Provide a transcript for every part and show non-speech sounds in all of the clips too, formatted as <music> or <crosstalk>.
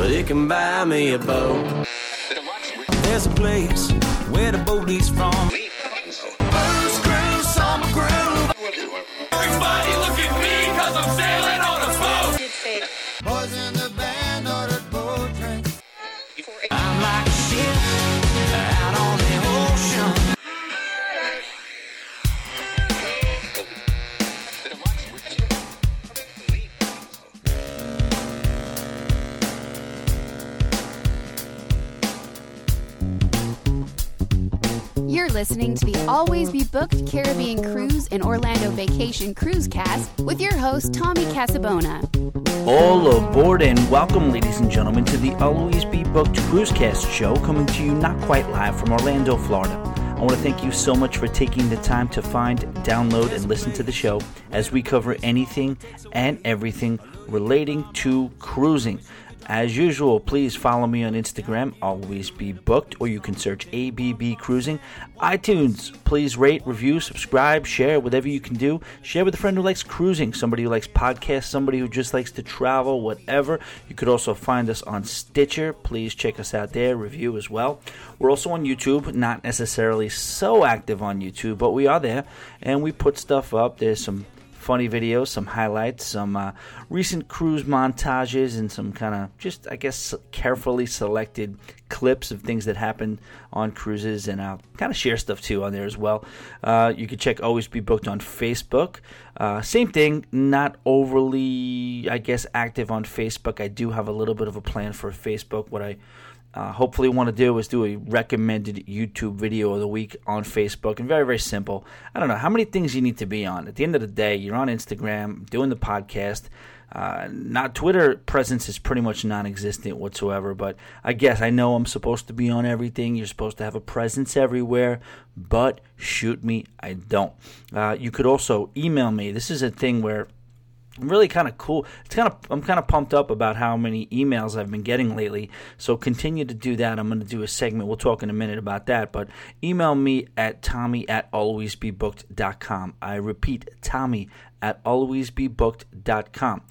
but it can buy me a boat. There's a place where the boat leaves from. Listening to the Always Be Booked Caribbean Cruise and Orlando Vacation Cruise Cast with your host, Tommy Casabona. All aboard and welcome, ladies and gentlemen, to the Always Be Booked Cruise Cast show coming to you not quite live from Orlando, Florida. I want to thank you so much for taking the time to find, download, and listen to the show as we cover anything and everything relating to cruising. As usual, please follow me on Instagram, always be booked, or you can search ABB Cruising. iTunes, please rate, review, subscribe, share, whatever you can do. Share with a friend who likes cruising, somebody who likes podcasts, somebody who just likes to travel, whatever. You could also find us on Stitcher. Please check us out there, review as well. We're also on YouTube, not necessarily so active on YouTube, but we are there, and we put stuff up. There's some funny videos, some highlights, some uh, recent cruise montages, and some kind of just, I guess, carefully selected clips of things that happen on cruises. And I'll kind of share stuff too on there as well. Uh, you can check Always Be Booked on Facebook. Uh, same thing, not overly, I guess, active on Facebook. I do have a little bit of a plan for Facebook. What I uh, hopefully want to do is do a recommended YouTube video of the week on Facebook, and very very simple. I don't know how many things you need to be on. At the end of the day, you're on Instagram doing the podcast. Uh, not Twitter presence is pretty much non-existent whatsoever. But I guess I know I'm supposed to be on everything. You're supposed to have a presence everywhere. But shoot me, I don't. Uh, you could also email me. This is a thing where really kind of cool. It's kind of I'm kind of pumped up about how many emails I've been getting lately. So continue to do that. I'm going to do a segment. We'll talk in a minute about that. But email me at tommy at alwaysbebooked.com. I repeat, tommy at alwaysbebooked.com.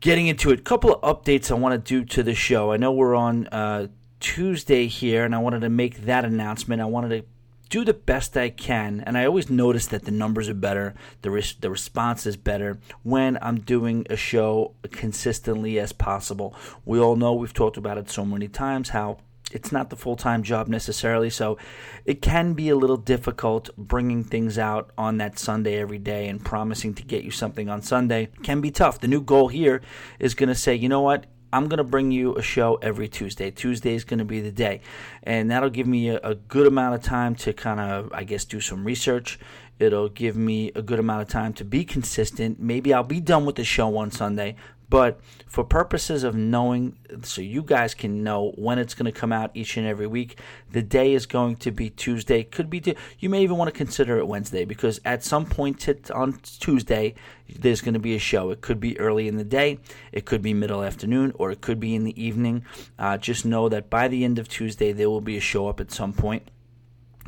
Getting into it, a couple of updates I want to do to the show. I know we're on uh, Tuesday here, and I wanted to make that announcement. I wanted to do the best I can, and I always notice that the numbers are better, the res- the response is better when I'm doing a show consistently as possible. We all know we've talked about it so many times how it's not the full time job necessarily, so it can be a little difficult bringing things out on that Sunday every day and promising to get you something on Sunday can be tough. The new goal here is going to say, you know what, I'm going to bring you a show every Tuesday. Tuesday is going to be the day. And that'll give me a, a good amount of time to kind of, I guess, do some research. It'll give me a good amount of time to be consistent. Maybe I'll be done with the show on Sunday, but for purposes of knowing, so you guys can know when it's going to come out each and every week, the day is going to be Tuesday. Could be, you may even want to consider it Wednesday because at some point on Tuesday, there's going to be a show. It could be early in the day, it could be middle afternoon, or it could be in the evening. Uh, just know that by the end of Tuesday, there will be a show up at some point.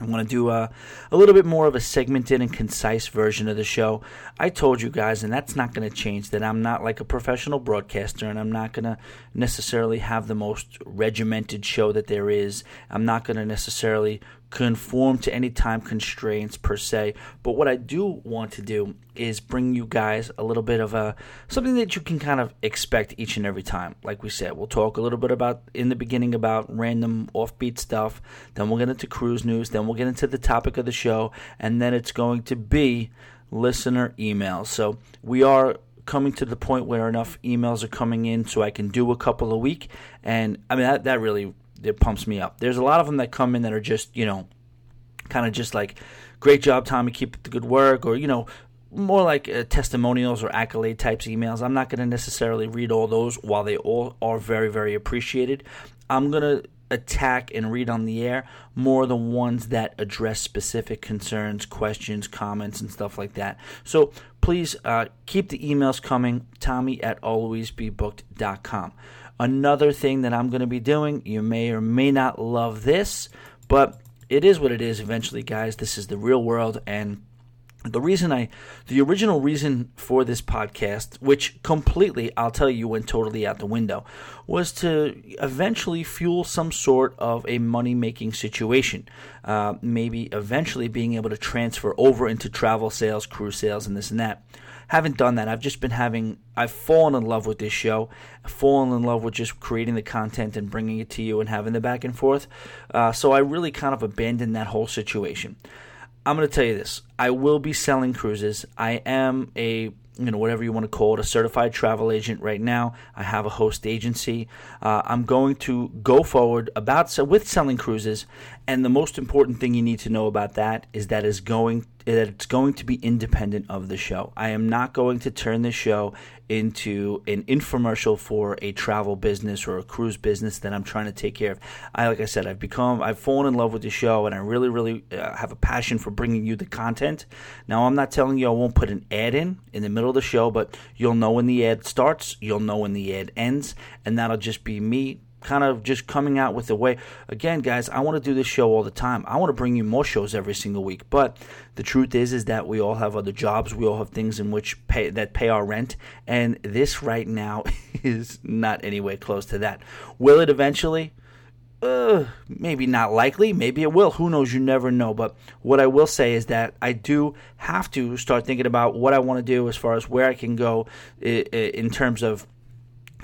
I want to do a, a little bit more of a segmented and concise version of the show. I told you guys, and that's not going to change, that I'm not like a professional broadcaster and I'm not going to necessarily have the most regimented show that there is. I'm not going to necessarily conform to any time constraints per se. But what I do want to do is bring you guys a little bit of a something that you can kind of expect each and every time. Like we said, we'll talk a little bit about in the beginning about random offbeat stuff. Then we'll get into cruise news. Then we'll get into the topic of the show, and then it's going to be listener emails. So we are coming to the point where enough emails are coming in so I can do a couple a week. And I mean that that really it pumps me up. There's a lot of them that come in that are just, you know, kind of just like, great job, Tommy, keep up the good work, or, you know, more like uh, testimonials or accolade types emails. I'm not going to necessarily read all those while they all are very, very appreciated. I'm going to attack and read on the air more the ones that address specific concerns, questions, comments, and stuff like that. So please uh, keep the emails coming. Tommy at alwaysbebooked.com. Another thing that I'm going to be doing, you may or may not love this, but it is what it is eventually, guys. This is the real world, and the reason I, the original reason for this podcast, which completely, I'll tell you, went totally out the window, was to eventually fuel some sort of a money making situation. Uh, maybe eventually being able to transfer over into travel sales, cruise sales, and this and that. Haven't done that. I've just been having, I've fallen in love with this show, fallen in love with just creating the content and bringing it to you and having the back and forth. Uh, so I really kind of abandoned that whole situation. I'm going to tell you this. I will be selling cruises. I am a you know whatever you want to call it a certified travel agent right now i have a host agency uh, i'm going to go forward about with selling cruises and the most important thing you need to know about that is that is going that it's going to be independent of the show. I am not going to turn this show into an infomercial for a travel business or a cruise business that I'm trying to take care of. I, like I said, I've become, I've fallen in love with the show, and I really, really uh, have a passion for bringing you the content. Now, I'm not telling you I won't put an ad in in the middle of the show, but you'll know when the ad starts, you'll know when the ad ends, and that'll just be me kind of just coming out with the way. Again guys i want to do this show all the time. I want to bring you more shows every single week. But the truth is is that we all have other jobs. We all have things in which pay that pay our rent. And this right now <laughs> is not anywhere close to that. Will it eventually? Uh, maybe not likely. Maybe it will. Who knows? You never know. But what i will say is that i do have to start thinking about what i want to do as far as where i can go in terms of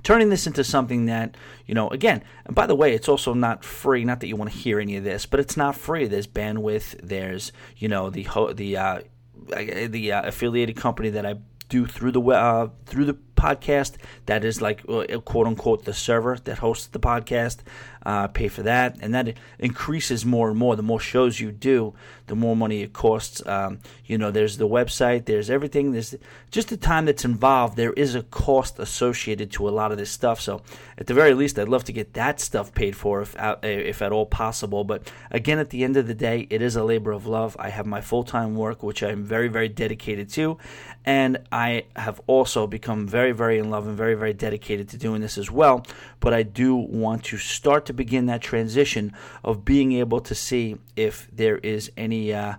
turning this into something that you know again and by the way it's also not free not that you want to hear any of this but it's not free. There's bandwidth there's you know the the uh, the uh, affiliated company that I do through the uh, through the podcast that is like uh, quote unquote the server that hosts the podcast. Uh, pay for that. And that increases more and more. The more shows you do the more money it costs. Um, you know there's the website there's everything. There's just the time that's involved there is a cost associated to a lot of this stuff. So at the very least I'd love to get that stuff paid for if uh, if at all possible. But again at the end of the day it is a labor of love. I have my full-time work which I'm very very dedicated to. And I have also become very very very in love and very, very dedicated to doing this as well. But I do want to start to begin that transition of being able to see if there is any. Uh,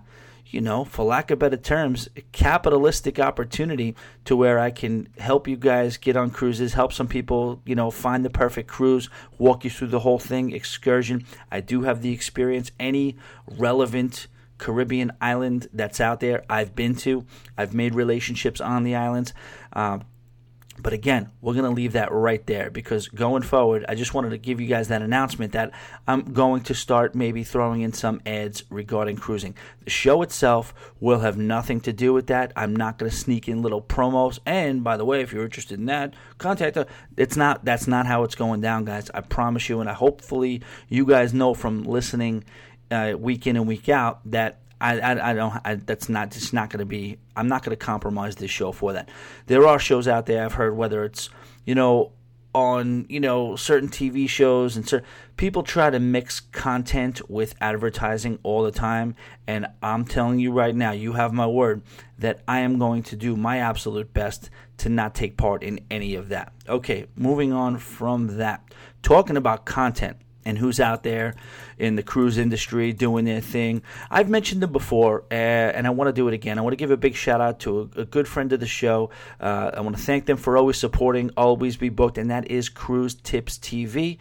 you know, for lack of better terms, capitalistic opportunity to where I can help you guys get on cruises, help some people, you know, find the perfect cruise, walk you through the whole thing, excursion. I do have the experience. Any relevant Caribbean island that's out there, I've been to. I've made relationships on the islands. Uh, but again, we're going to leave that right there because going forward, I just wanted to give you guys that announcement that I'm going to start maybe throwing in some ads regarding cruising. The show itself will have nothing to do with that. I'm not going to sneak in little promos. And by the way, if you're interested in that, contact us. It's not that's not how it's going down, guys. I promise you and I hopefully you guys know from listening uh, week in and week out that I, I, I don't. I, that's not. It's not going to be. I'm not going to compromise this show for that. There are shows out there I've heard whether it's you know on you know certain TV shows and certain people try to mix content with advertising all the time and I'm telling you right now you have my word that I am going to do my absolute best to not take part in any of that. Okay, moving on from that. Talking about content and who's out there in the cruise industry doing their thing. I've mentioned them before, uh, and I want to do it again. I want to give a big shout out to a, a good friend of the show. Uh, I want to thank them for always supporting Always Be Booked, and that is Cruise Tips TV.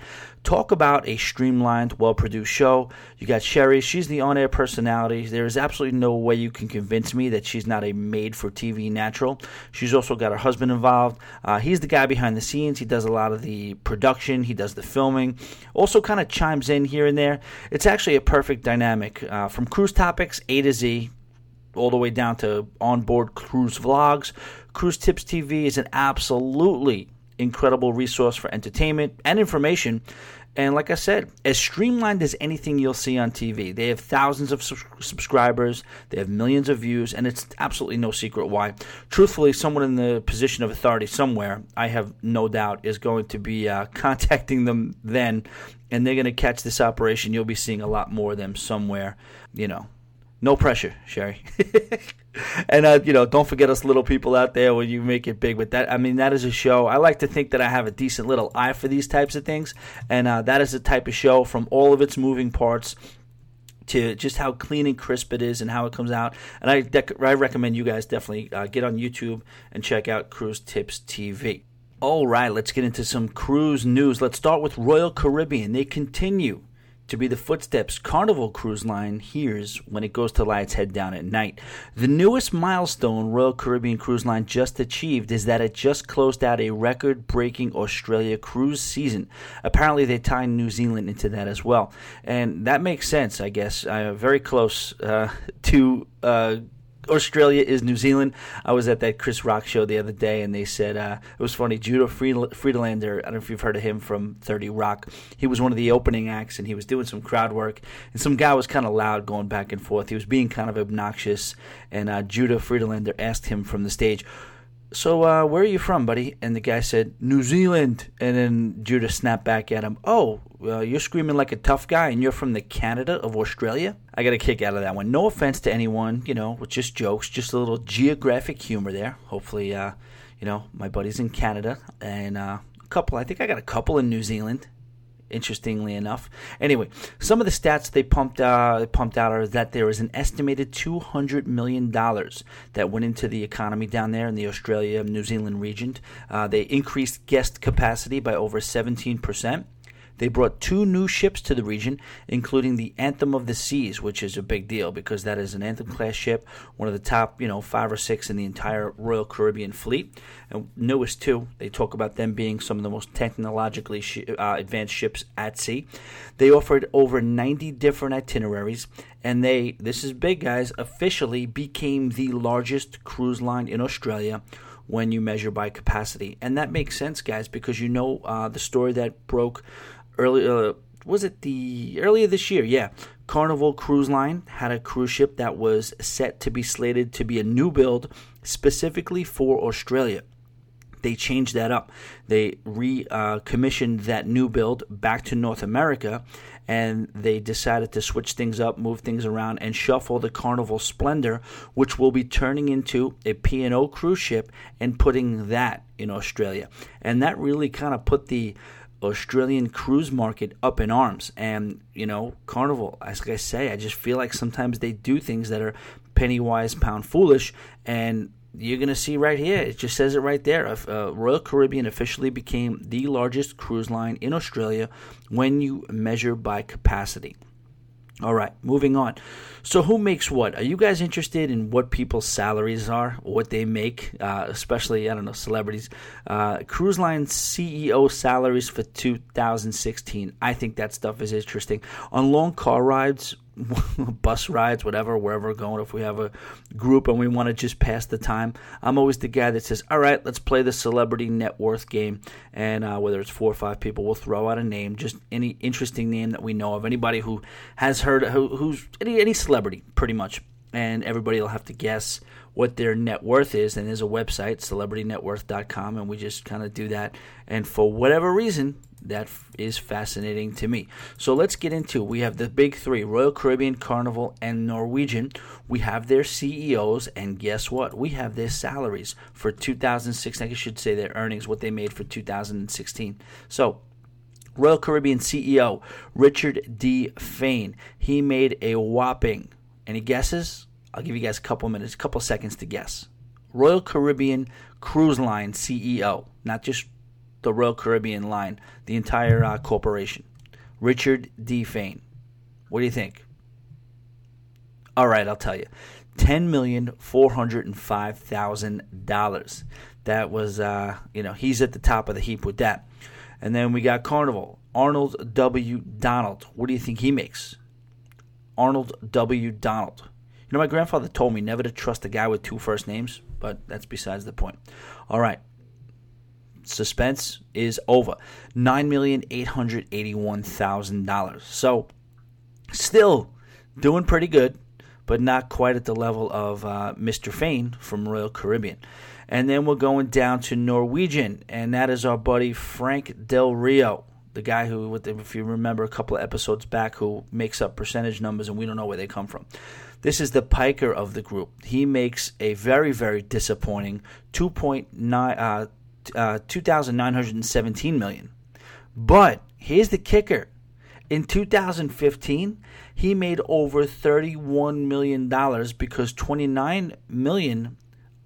Talk about a streamlined, well produced show. You got Sherry, she's the on air personality. There is absolutely no way you can convince me that she's not a made for TV natural. She's also got her husband involved. Uh, he's the guy behind the scenes. He does a lot of the production, he does the filming, also kind of chimes in here and there. It's actually a perfect dynamic uh, from cruise topics A to Z, all the way down to onboard cruise vlogs. Cruise Tips TV is an absolutely incredible resource for entertainment and information. And like I said, as streamlined as anything you'll see on TV. They have thousands of subscribers, they have millions of views, and it's absolutely no secret why. Truthfully, someone in the position of authority somewhere, I have no doubt, is going to be uh, <laughs> contacting them then, and they're going to catch this operation. You'll be seeing a lot more of them somewhere, you know, no pressure, Sherry. <laughs> and uh, you know, don't forget us little people out there when you make it big. But that, I mean, that is a show. I like to think that I have a decent little eye for these types of things, and uh, that is the type of show from all of its moving parts to just how clean and crisp it is and how it comes out. And I, dec- I recommend you guys definitely uh, get on YouTube and check out Cruise Tips TV. All right, let's get into some cruise news. Let's start with Royal Caribbean. They continue to be the footsteps Carnival Cruise Line hears when it goes to lie its head down at night. The newest milestone Royal Caribbean Cruise Line just achieved is that it just closed out a record breaking Australia cruise season. Apparently, they tied New Zealand into that as well. And that makes sense, I guess. Uh, very close uh, <laughs> to. Uh, Australia is New Zealand. I was at that Chris Rock show the other day, and they said uh, it was funny. Judah Friedlander, I don't know if you've heard of him from 30 Rock. He was one of the opening acts, and he was doing some crowd work. And some guy was kind of loud going back and forth. He was being kind of obnoxious, and uh, Judah Friedlander asked him from the stage, so uh, where are you from, buddy? And the guy said, New Zealand. And then Judah snapped back at him, Oh, you're screaming like a tough guy, and you're from the Canada of Australia? I got a kick out of that one. No offense to anyone, you know, with just jokes, just a little geographic humor there. Hopefully, uh, you know, my buddy's in Canada, and uh, a couple, I think I got a couple in New Zealand interestingly enough. Anyway, some of the stats they pumped uh, pumped out are that there is an estimated two hundred million dollars that went into the economy down there in the Australia New Zealand region. Uh, they increased guest capacity by over seventeen percent. They brought two new ships to the region, including the Anthem of the Seas, which is a big deal because that is an Anthem class ship, one of the top, you know, five or six in the entire Royal Caribbean fleet. And newest too, they talk about them being some of the most technologically sh- uh, advanced ships at sea. They offered over 90 different itineraries, and they, this is big, guys, officially became the largest cruise line in Australia when you measure by capacity. And that makes sense, guys, because you know uh, the story that broke early uh, was it the earlier this year? Yeah, Carnival Cruise Line had a cruise ship that was set to be slated to be a new build specifically for Australia. They changed that up. They recommissioned uh, that new build back to North America, and they decided to switch things up, move things around, and shuffle the Carnival Splendor, which will be turning into a P&O cruise ship and putting that in Australia. And that really kind of put the Australian cruise market up in arms. And, you know, Carnival, as I say, I just feel like sometimes they do things that are penny wise, pound foolish. And you're going to see right here, it just says it right there. Uh, Royal Caribbean officially became the largest cruise line in Australia when you measure by capacity. All right, moving on. So, who makes what? Are you guys interested in what people's salaries are, what they make, uh, especially, I don't know, celebrities? Uh, cruise line CEO salaries for 2016. I think that stuff is interesting. On long car rides, <laughs> bus rides, whatever, wherever we're going, if we have a group and we want to just pass the time, I'm always the guy that says, all right, let's play the celebrity net worth game. And uh, whether it's four or five people, we'll throw out a name, just any interesting name that we know of, anybody who has heard, who, who's any, any celebrity, pretty much. And everybody will have to guess what their net worth is. And there's a website, celebritynetworth.com, and we just kind of do that. And for whatever reason, that is fascinating to me. So let's get into we have the big 3, Royal Caribbean, Carnival and Norwegian. We have their CEOs and guess what? We have their salaries for 2006. I should say their earnings what they made for 2016. So Royal Caribbean CEO Richard D. Fain, he made a whopping any guesses? I'll give you guys a couple minutes, a couple seconds to guess. Royal Caribbean Cruise Line CEO, not just the Royal Caribbean line, the entire uh, corporation. Richard D. Fain. What do you think? All right, I'll tell you. Ten million four hundred and five thousand dollars. That was, uh, you know, he's at the top of the heap with that. And then we got Carnival. Arnold W. Donald. What do you think he makes? Arnold W. Donald. You know, my grandfather told me never to trust a guy with two first names, but that's besides the point. All right suspense is over. $9,881,000. So, still doing pretty good, but not quite at the level of uh, Mr. Fain from Royal Caribbean. And then we're going down to Norwegian, and that is our buddy Frank Del Rio, the guy who, if you remember a couple of episodes back, who makes up percentage numbers and we don't know where they come from. This is the piker of the group. He makes a very, very disappointing 2.9, uh, uh, 2,917 million. But here's the kicker. In 2015, he made over 31 million dollars because 29 million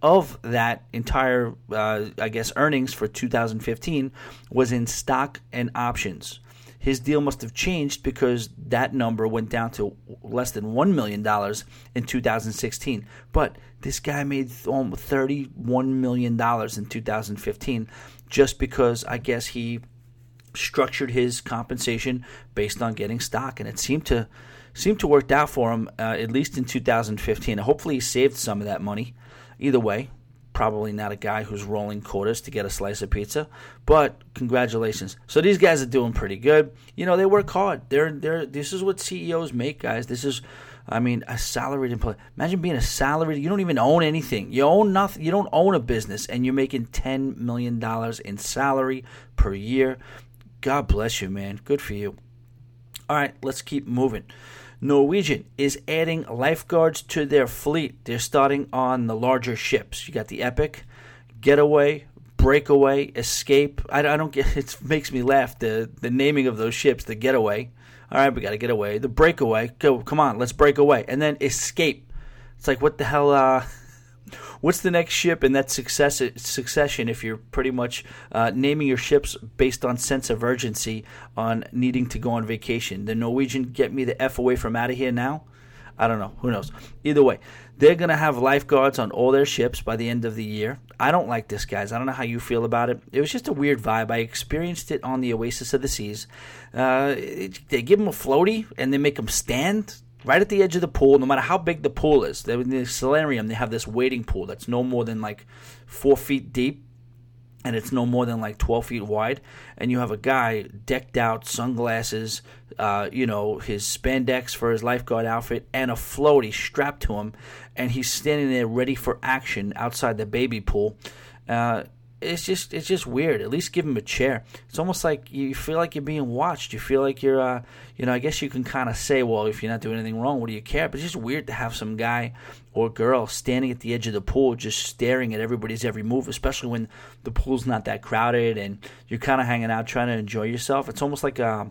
of that entire, uh, I guess, earnings for 2015 was in stock and options. His deal must have changed because that number went down to less than $1 million in 2016. But this guy made $31 million in 2015 just because I guess he structured his compensation based on getting stock, and it seemed to seemed to work out for him uh, at least in 2015. Hopefully, he saved some of that money. Either way, probably not a guy who's rolling quarters to get a slice of pizza, but congratulations. So these guys are doing pretty good. You know, they work hard. They're they're this is what CEOs make, guys. This is I mean, a salaried employee. Imagine being a salaried. You don't even own anything. You own nothing. You don't own a business, and you're making ten million dollars in salary per year. God bless you, man. Good for you. All right, let's keep moving. Norwegian is adding lifeguards to their fleet. They're starting on the larger ships. You got the Epic, Getaway, Breakaway, Escape. I, I don't get <laughs> it makes me laugh the the naming of those ships. The Getaway. All right, we got to get away. The Breakaway. Go, come on, let's break away. And then Escape. It's like what the hell? Uh, what's the next ship in that success, succession if you're pretty much uh, naming your ships based on sense of urgency on needing to go on vacation? The Norwegian get me the F away from out of here now? I don't know. Who knows? Either way, they're going to have lifeguards on all their ships by the end of the year. I don't like this, guys. I don't know how you feel about it. It was just a weird vibe. I experienced it on the Oasis of the Seas. Uh, they give them a floaty and they make them stand right at the edge of the pool, no matter how big the pool is. In the solarium, they have this waiting pool that's no more than like four feet deep and it's no more than like 12 feet wide and you have a guy decked out sunglasses uh, you know his spandex for his lifeguard outfit and a floaty strapped to him and he's standing there ready for action outside the baby pool uh, it's just it's just weird. At least give him a chair. It's almost like you feel like you're being watched. You feel like you're, uh, you know. I guess you can kind of say, well, if you're not doing anything wrong, what do you care? But it's just weird to have some guy or girl standing at the edge of the pool, just staring at everybody's every move, especially when the pool's not that crowded and you're kind of hanging out trying to enjoy yourself. It's almost like a,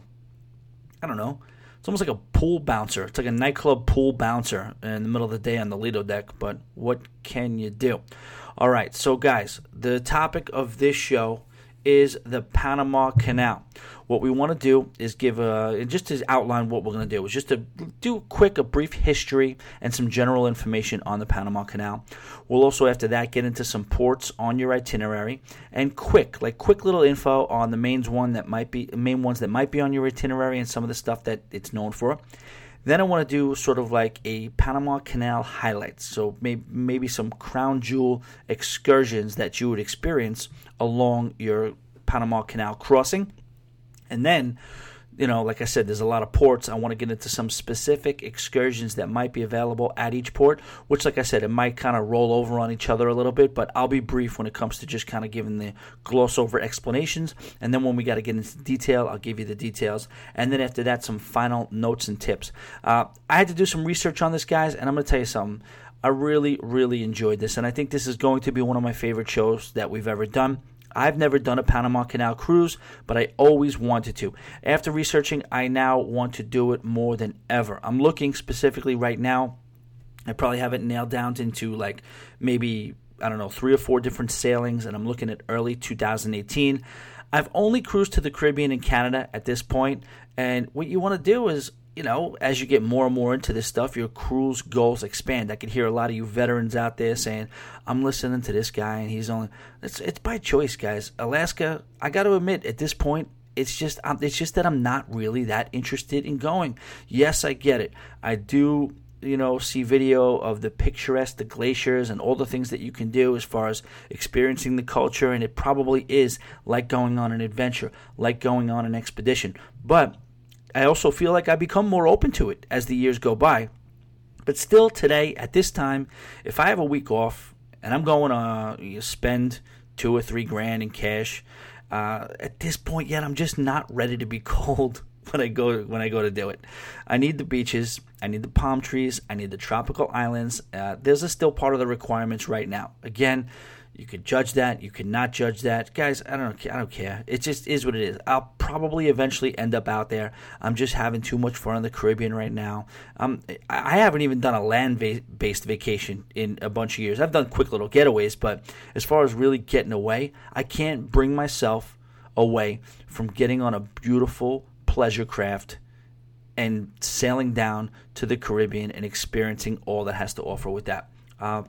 I don't know. It's almost like a pool bouncer. It's like a nightclub pool bouncer in the middle of the day on the Lido deck. But what can you do? All right, so guys, the topic of this show is the Panama Canal. What we want to do is give a just to outline what we're going to do is just to do quick, a brief history and some general information on the Panama Canal. We'll also after that get into some ports on your itinerary and quick, like quick little info on the main one that might be main ones that might be on your itinerary and some of the stuff that it's known for. Then I want to do sort of like a Panama Canal highlights. So maybe, maybe some crown jewel excursions that you would experience along your Panama Canal crossing. And then you know, like I said, there's a lot of ports. I want to get into some specific excursions that might be available at each port, which, like I said, it might kind of roll over on each other a little bit, but I'll be brief when it comes to just kind of giving the gloss over explanations. And then when we got to get into detail, I'll give you the details. And then after that, some final notes and tips. Uh, I had to do some research on this, guys, and I'm going to tell you something. I really, really enjoyed this, and I think this is going to be one of my favorite shows that we've ever done. I've never done a Panama Canal cruise, but I always wanted to. After researching, I now want to do it more than ever. I'm looking specifically right now. I probably have it nailed down into like maybe, I don't know, three or four different sailings, and I'm looking at early 2018. I've only cruised to the Caribbean and Canada at this point, and what you want to do is you know, as you get more and more into this stuff, your cruise goals expand. I can hear a lot of you veterans out there saying, "I'm listening to this guy, and he's only." It's it's by choice, guys. Alaska, I got to admit, at this point, it's just it's just that I'm not really that interested in going. Yes, I get it. I do, you know, see video of the picturesque, the glaciers, and all the things that you can do as far as experiencing the culture, and it probably is like going on an adventure, like going on an expedition, but I also feel like I become more open to it as the years go by. But still, today, at this time, if I have a week off and I'm going to uh, spend two or three grand in cash, uh, at this point yet, I'm just not ready to be <laughs> cold when I go when I go to do it. I need the beaches, I need the palm trees, I need the tropical islands. Uh, there's still part of the requirements right now. Again, You could judge that. You could not judge that, guys. I don't. I don't care. It just is what it is. I'll probably eventually end up out there. I'm just having too much fun in the Caribbean right now. Um, I haven't even done a land-based vacation in a bunch of years. I've done quick little getaways, but as far as really getting away, I can't bring myself away from getting on a beautiful pleasure craft and sailing down to the Caribbean and experiencing all that has to offer with that. Uh,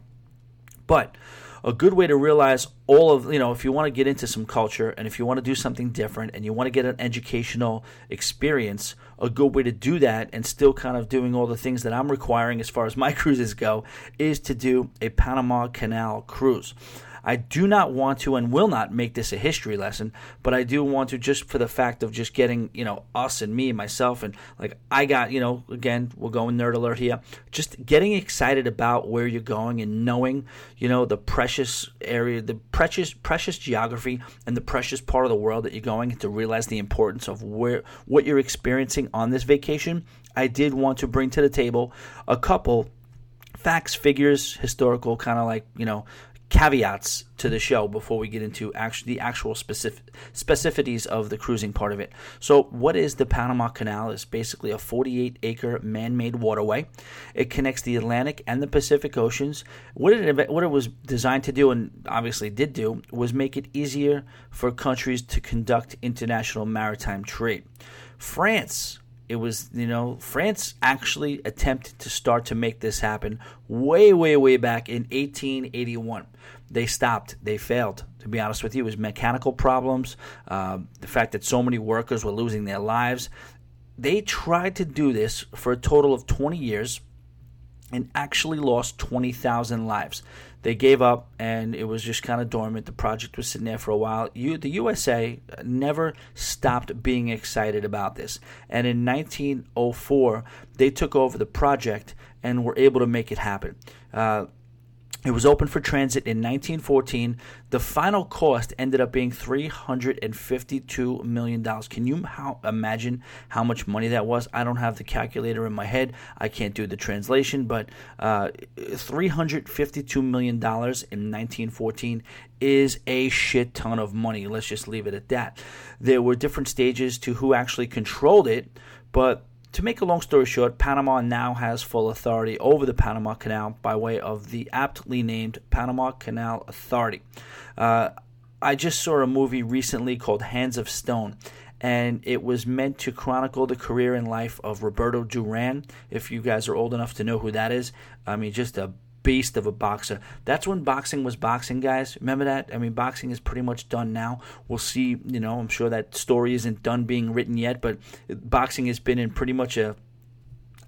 but a good way to realize all of you know if you want to get into some culture and if you want to do something different and you want to get an educational experience a good way to do that and still kind of doing all the things that i'm requiring as far as <laughs> my cruises go is to do a panama canal cruise I do not want to and will not make this a history lesson, but I do want to just for the fact of just getting, you know, us and me and myself and like I got, you know, again, we're going nerd alert here, just getting excited about where you're going and knowing, you know, the precious area, the precious precious geography and the precious part of the world that you're going to realize the importance of where what you're experiencing on this vacation. I did want to bring to the table a couple facts, figures, historical kind of like, you know, caveats to the show before we get into actually the actual specific specificities of the cruising part of it. So, what is the Panama Canal? It's basically a 48 acre man made waterway. It connects the Atlantic and the Pacific Oceans. What it, what it was designed to do, and obviously did do, was make it easier for countries to conduct international maritime trade. France it was you know France actually attempted to start to make this happen way way way back in 1881 they stopped. They failed. To be honest with you, it was mechanical problems, uh, the fact that so many workers were losing their lives. They tried to do this for a total of 20 years and actually lost 20,000 lives. They gave up and it was just kind of dormant. The project was sitting there for a while. You, the USA never stopped being excited about this. And in 1904, they took over the project and were able to make it happen. Uh, it was open for transit in 1914. The final cost ended up being $352 million. Can you how, imagine how much money that was? I don't have the calculator in my head. I can't do the translation, but uh, $352 million in 1914 is a shit ton of money. Let's just leave it at that. There were different stages to who actually controlled it, but to make a long story short, Panama now has full authority over the Panama Canal by way of the aptly named Panama Canal Authority. Uh, I just saw a movie recently called Hands of Stone, and it was meant to chronicle the career and life of Roberto Duran. If you guys are old enough to know who that is, I mean, just a beast of a boxer. That's when boxing was boxing, guys. Remember that? I mean, boxing is pretty much done now. We'll see, you know, I'm sure that story isn't done being written yet, but boxing has been in pretty much a,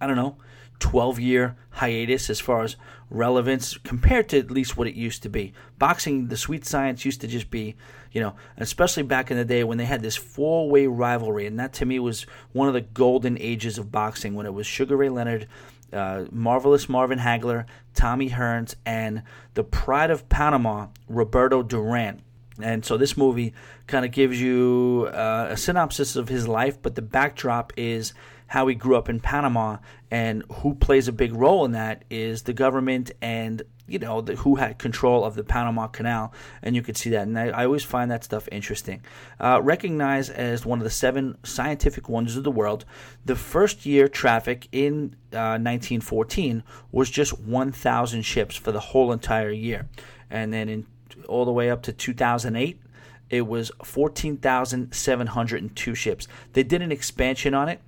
I don't know, 12 year hiatus as far as relevance compared to at least what it used to be. Boxing, the sweet science used to just be, you know, especially back in the day when they had this four way rivalry. And that to me was one of the golden ages of boxing when it was Sugar Ray Leonard, uh, marvelous Marvin Hagler, Tommy Hearns, and the pride of Panama, Roberto Duran. And so this movie kind of gives you uh, a synopsis of his life, but the backdrop is how he grew up in Panama, and who plays a big role in that is the government and you know the, who had control of the Panama Canal, and you could see that. And I, I always find that stuff interesting. Uh, recognized as one of the seven scientific wonders of the world, the first year traffic in uh, 1914 was just 1,000 ships for the whole entire year, and then in all the way up to 2008 it was 14,702 ships. They did an expansion on it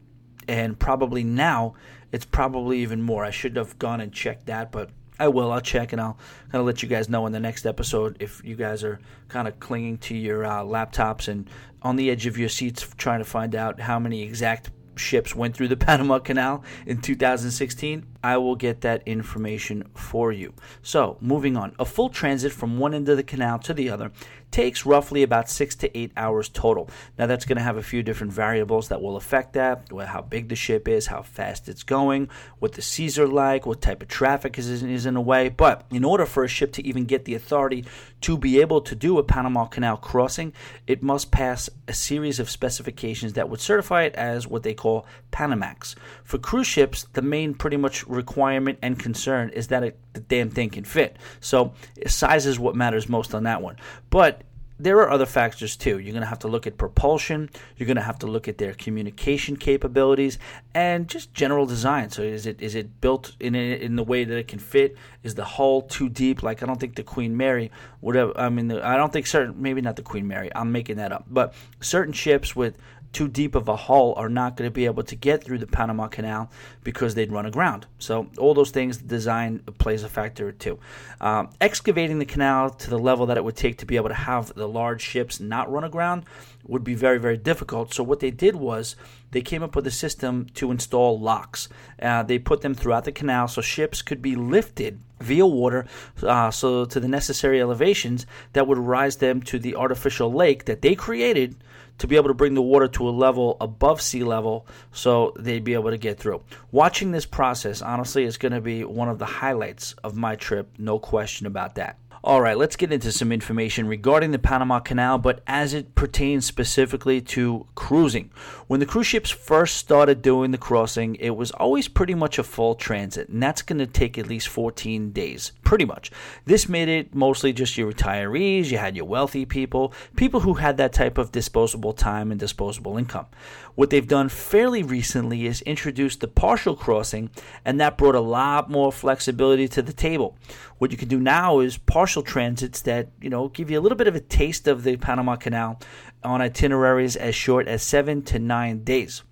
and probably now it's probably even more. I should have gone and checked that, but I will. I'll check and I'll kind of let you guys know in the next episode if you guys are kind of clinging to your uh, laptops and on the edge of your seats trying to find out how many exact ships went through the <laughs> Panama Canal in 2016. I will get that information for you. So, moving on. A full transit from one end of the canal to the other takes roughly about six to eight hours total. Now, that's going to have a few different variables that will affect that how big the ship is, how fast it's going, what the seas are like, what type of traffic is, in a way. But in order for a ship to even get the authority to be able to do a Panama Canal crossing, it must pass a series of specifications that would certify it as what they call Panamax. For cruise ships, the main pretty much requirement and concern is that it, the damn thing can fit. So size is what matters most on that one. But there are other factors too. You're going to have to look at propulsion. You're going to have to look at their communication capabilities and just general design. So is it is it built in a, in the way that it can fit? Is the hull too deep? Like I don't think the Queen Mary would have. I mean, the, I don't think certain. Maybe not the Queen Mary. I'm making that up. But certain ships with too deep of a hull are not going to be able to get through the Panama Canal because they'd run aground. So all those things, design plays a factor too. Um, excavating the canal to the level that it would take to be able to have the large ships not run aground would be very very difficult. So what they did was they came up with a system to install locks. Uh, they put them throughout the canal so ships could be lifted via water uh, so to the necessary elevations that would rise them to the artificial lake that they created to be able to bring the water to a level above sea level so they'd be able to get through. Watching this process, honestly, is going to be one of the highlights of my trip, no question about that. All right, let's get into some information regarding the Panama Canal, but as it pertains specifically to cruising. When the cruise ships first started doing the crossing, it was always pretty much a full transit, and that's going to take at least 14 days, pretty much. This made it mostly just your retirees, you had your wealthy people, people who had that type of disposable time and disposable income. What they've done fairly recently is introduced the partial crossing, and that brought a lot more flexibility to the table. What you can do now is partial transits that you know give you a little bit of a taste of the Panama Canal on itineraries as short as seven to nine days.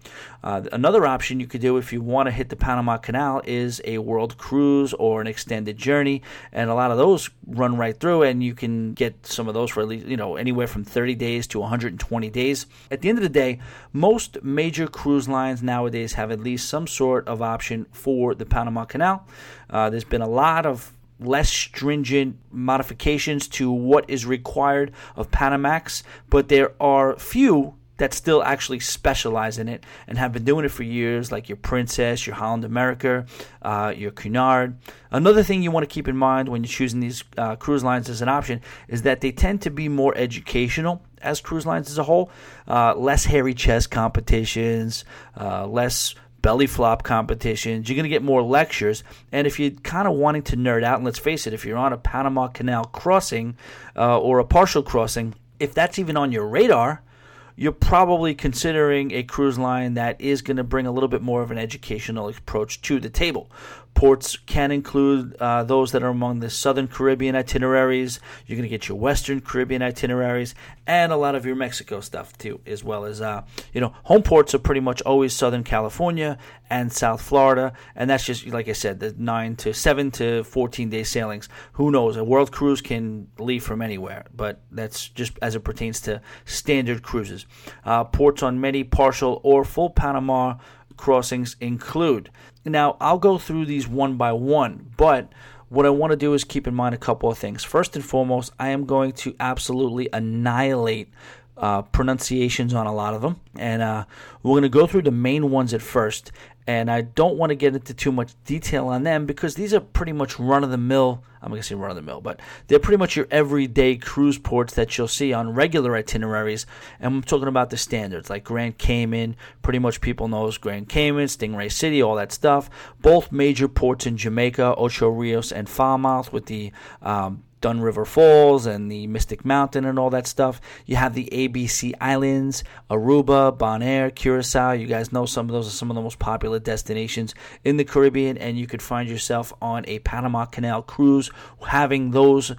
Uh, another option you could do if you want to hit the Panama Canal is a world cruise or an extended journey, and a lot of those run right through, and you can get some of those for at least you know anywhere from 30 days to 120 days. At the end of the day, most major cruise lines nowadays have at least some sort of option for the Panama Canal. Uh, there's been a lot of less stringent modifications to what is required of Panamax, but there are few that still actually specialize in it and have been doing it for years, like your Princess, your Holland America, uh, your Cunard. Another thing you want to keep in mind when you're choosing these uh, cruise lines as an option is that they tend to be more educational as cruise lines as a whole, uh, less hairy chest competitions, uh, less belly flop competitions. You're going to get more lectures. And if you're kind of wanting to nerd out, and let's face it, if you're on a Panama Canal crossing uh, or a partial crossing, if that's even on your radar, you're probably considering a cruise line that is going to bring a little bit more of an educational approach to the table. Ports can include uh, those that are among the Southern Caribbean itineraries. You're going to get your Western Caribbean itineraries and a lot of your Mexico stuff too, as well as uh, you know home ports are pretty much always Southern California and South Florida, and that's just like I said, the nine to seven to fourteen day sailings. Who knows? A world cruise can leave from anywhere, but that's just as it pertains to standard cruises. Uh, ports on many partial or full Panama crossings include. Now, I'll go through these one by one, but what I want to do is keep in mind a couple of things. First and foremost, I am going to absolutely annihilate uh, pronunciations on a lot of them, and uh, we're going to go through the main ones at first. And I don't want to get into too much detail on them because these are pretty much run of the mill I'm going to say run of the mill, but they're pretty much your everyday cruise ports that you'll see on regular itineraries. And I'm talking about the standards like Grand Cayman. Pretty much people knows Grand Cayman, Stingray City, all that stuff. Both major ports in Jamaica, Ocho Rios and Falmouth, with the um, Dunn River Falls and the Mystic Mountain and all that stuff. You have the ABC Islands, Aruba, Bonaire, Curacao. You guys know some of those are some of the most popular destinations in the Caribbean, and you could find yourself on a Panama Canal cruise having those uh,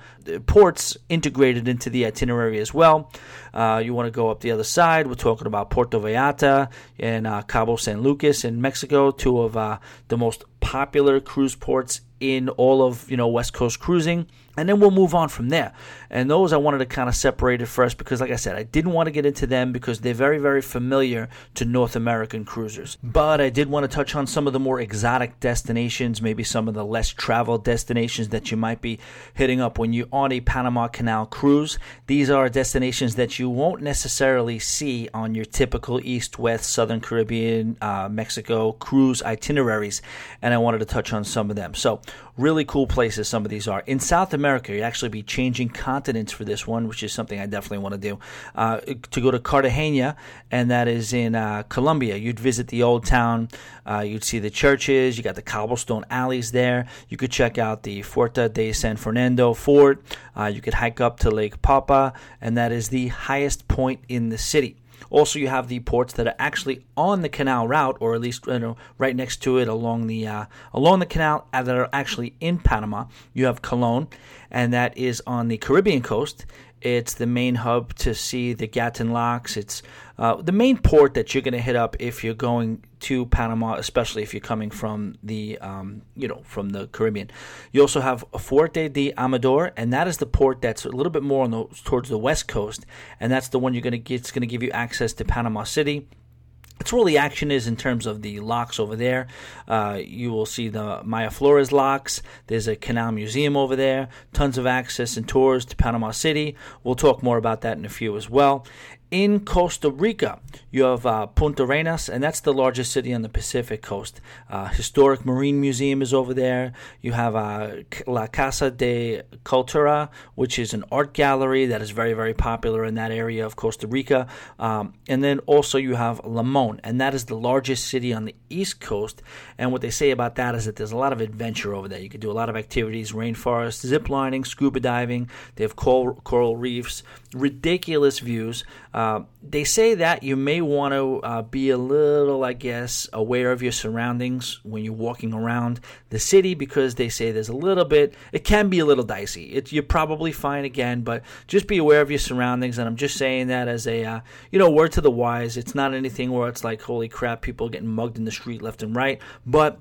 ports integrated into the itinerary as well. Uh, you want to go up the other side. We're talking about Puerto Vallarta and uh, Cabo San Lucas in Mexico, two of uh, the most popular cruise ports in all of you know West Coast cruising and then we'll move on from there. And those I wanted to kind of separate it first because, like I said, I didn't want to get into them because they're very, very familiar to North American cruisers. But I did want to touch on some of the more exotic destinations, maybe some of the less traveled destinations that you might be hitting up when you're on a Panama Canal cruise. These are destinations that you won't necessarily see on your typical East, West, Southern Caribbean, uh, Mexico cruise itineraries. And I wanted to touch on some of them. So, Really cool places some of these are. In South America, you'd actually be changing continents for this one, which is something I definitely want to do. Uh, to go to Cartagena, and that is in uh, Colombia. You'd visit the old town. Uh, you'd see the churches. You got the cobblestone alleys there. You could check out the Fuerte de San Fernando fort. Uh, you could hike up to La Popa, and that is the highest point in the city. Also, you have the ports that are actually on the canal route, or at least you know, right next to it along the uh, along the canal uh, that are actually in Panama. You have Colon, and that is on the Caribbean coast. It's the main hub to see the Gatun locks. It's uh, the main port that you're going to hit up if you're going to Panama, especially if you're coming from the um, you know from the Caribbean. You also have Fuerte de Amador, and that is the port that's a little bit more on the, towards the west coast, and that's the one you're going to get. It's going to give you access to Panama City that's where all the action is in terms of the locks over there. Uh, you will see the Miraflores locks. There's a canal museum over there. Tons of access and tours to Panama City. We'll talk more about that in a few as well in Costa Rica, you have uh, Punta Arenas, and that's the largest city on the Pacific coast. Uh, historic Marine Museum is over there. You have uh, La Casa de Cultura, which is an art gallery that is very, very popular in that area of Costa Rica. Um, and then also you have Limon, and that is the largest city on the east coast. And what they say about that is that there's a lot of adventure over there. You can do a lot of activities, rainforest, zip lining, scuba diving. They have coral, coral reefs, ridiculous views. Uh, they say that you may want to uh, be a little, I guess, aware of your surroundings when you're walking around the city because they say there's a little bit, it can be a little dicey. It, you're probably fine again, but just be aware of your surroundings. And I'm just saying that as a, uh, you know, word to the wise. It's not anything where it's like, holy crap, people getting mugged in the street left and right, but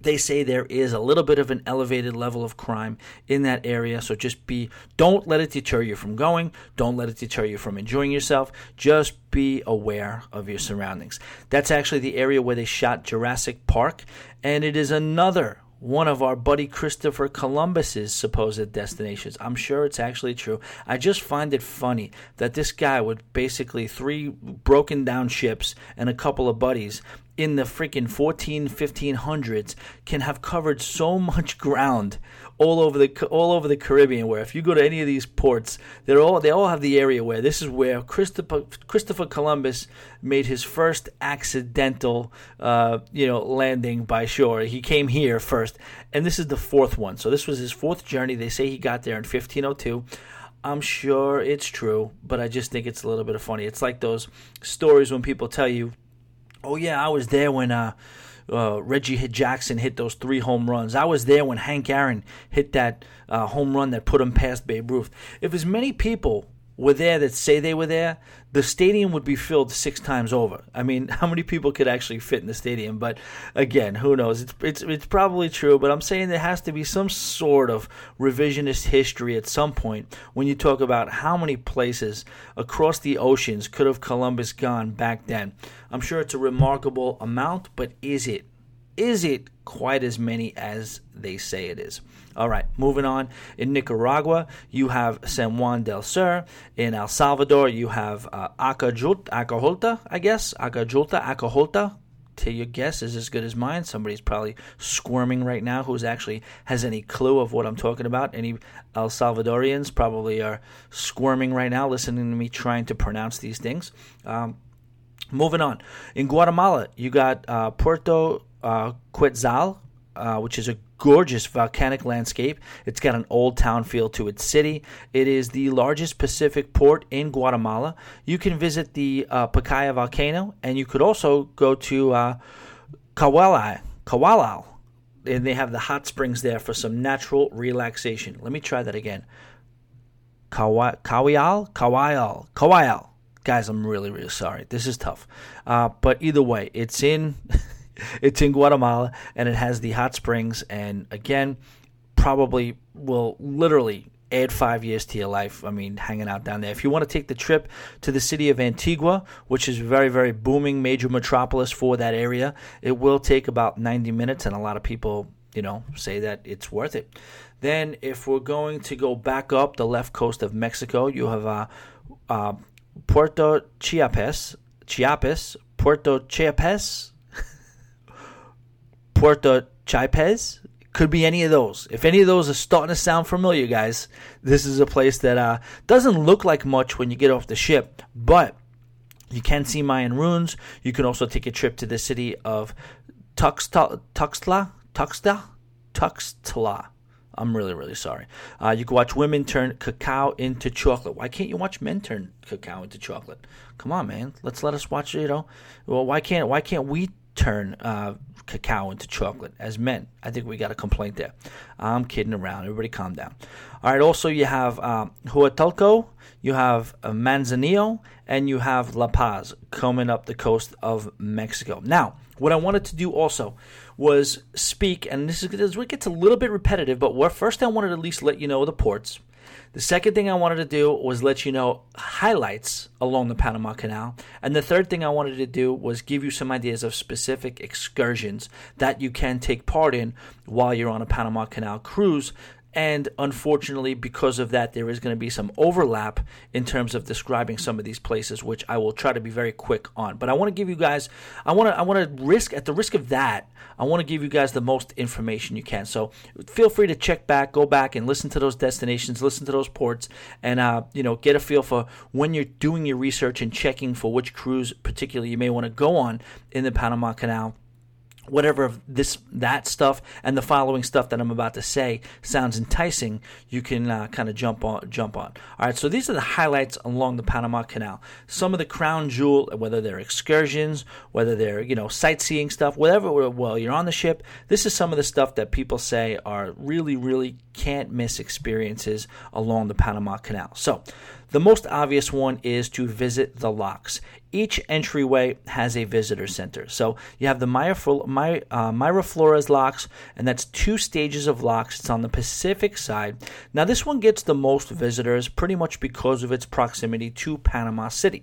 they say there is a little bit of an elevated level of crime in that area. So just be, don't let it deter you from going. Don't let it deter you from enjoying yourself. Just be aware of your surroundings. That's actually the area where they shot Jurassic Park, and it is another one of our buddy Christopher Columbus's supposed destinations. I'm sure it's actually true. I just find it funny that this guy with basically three broken down ships and a couple of buddies in the freaking 14 1500s can have covered so much ground all over the all over the Caribbean where if you go to any of these ports they're all they all have the area where this is where Christopher Christopher Columbus made his first accidental uh, you know landing by shore. He came here first and this is the fourth one. So this was his fourth journey. They say he got there in 1502 I'm sure it's true, but I just think it's a little bit of funny. It's like those stories when people tell you Oh yeah, I was there when uh, uh, Reggie hit Jackson hit those three home runs. I was there when Hank Aaron hit that uh, home run that put him past Babe Ruth. If as many people were there that say they were there, the stadium would be filled six times over. I mean, <laughs> how many people could actually fit in the stadium? But again, who knows? It's it's it's probably true, but I'm saying there has to be some sort of revisionist history at some point when you talk about how many places across the oceans could have Columbus gone back then. I'm sure it's a remarkable amount, but is it? Is it quite as many as they say it is? All right, moving on. In Nicaragua, you have San Juan del Sur. In El Salvador, you have uh, Acajulta, I guess. Acajulta, Acajulta. To your guess is as good as mine. Somebody's probably squirming right now who's actually has any clue of what I'm talking about. Any El Salvadorians probably are squirming right now listening to me trying to pronounce these things. Um, moving on. In Guatemala, you got uh, Puerto uh, Quetzal, uh, which is a gorgeous volcanic landscape. It's got an old town feel to its city. It is the largest Pacific port in Guatemala. You can visit the uh, Pacaya volcano, and you could also go to uh, Kawalal, and they have the hot springs there for some natural relaxation. Let me try that again. Kawial, Kawial, Kawial. Guys, I'm really, really sorry. This is tough. Uh, but either way, it's in. <laughs> <laughs> it's in Guatemala and it has the hot springs. And again, probably will literally add five years to your life. I mean, hanging out down there. If you want to take the trip to the city of Antigua, which is very, very booming major metropolis for that area, it will take about 90 minutes, and a lot of people, you know, say that it's worth it. Then, if we're going to go back up the left coast of Mexico, you have uh, uh, Puerto Chiapas, Chiapas, Puerto Chiapas, Puerto Chiapas, Could be any of those. If any of those are starting to sound familiar, guys, this is a place that uh, doesn't look like much when you get off the ship, but you can see Mayan ruins. You can also take a trip to the city of Tuxtla, Tuxtla, Tuxtla, Tuxtla. I'm really, really sorry. Uh, you can watch women turn cacao into chocolate. Why can't you watch men turn cacao into chocolate? Come on, man. Let's let us watch. You know, well, why can't why can't we turn uh, cacao into chocolate as men? I think we got a complaint there. I'm kidding around. Everybody, calm down. All right. Also, you have um, Huatulco, you have uh, Manzanillo, and you have La Paz coming up the coast of Mexico. Now, what I wanted to do also was speak, and this is this it gets a little bit repetitive, but first I wanted to at least let you know the ports. The second thing I wanted to do was let you know highlights along the Panama Canal. And the third thing I wanted to do was give you some ideas of specific excursions that you can take part in while you're on a Panama Canal cruise and unfortunately, because of that, there is going to be some overlap in terms of describing some of these places, which I will try to be very quick on. But I want to give you guys, I want to, I want to risk at the risk of that, I want to give you guys the most information you can. So feel free to check back, go back, and listen to those destinations, listen to those ports, and uh, you know, get a feel for when you're doing your research and checking for which cruise, particularly, you may want to go on in the Panama Canal whatever this that stuff and the following stuff that I'm about to say sounds enticing, you can uh, kind of jump on jump on. All right, so these are the highlights along the Panama Canal. Some of the crown jewel, whether they're excursions, whether they're you know sightseeing stuff, whatever. Well, you're on the ship. This is some of the stuff that people say are really, really can't miss experiences along the Panama Canal. So. The most obvious one is to visit the locks. Each entryway has a visitor center. So you have the uh, Miraflores locks, and that's two stages of locks. It's on the Pacific side. Now, this one gets the most visitors pretty much because of its proximity to Panama City.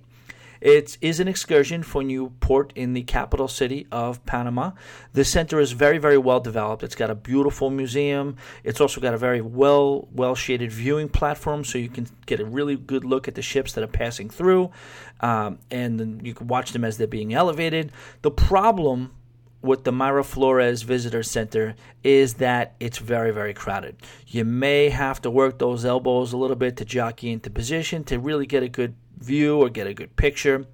It is an excursion for you port in the capital city of Panama. The center is very, very well developed. It's got a beautiful museum. It's also got a very well, well shaded viewing platform, so you can get a really good look at the ships that are passing through, um, and you can watch them as they're being elevated. The problem with the Miraflores Visitor Center is that it's very, very crowded. You may have to work those elbows a little bit to jockey into position to really get a good view or get a good picture.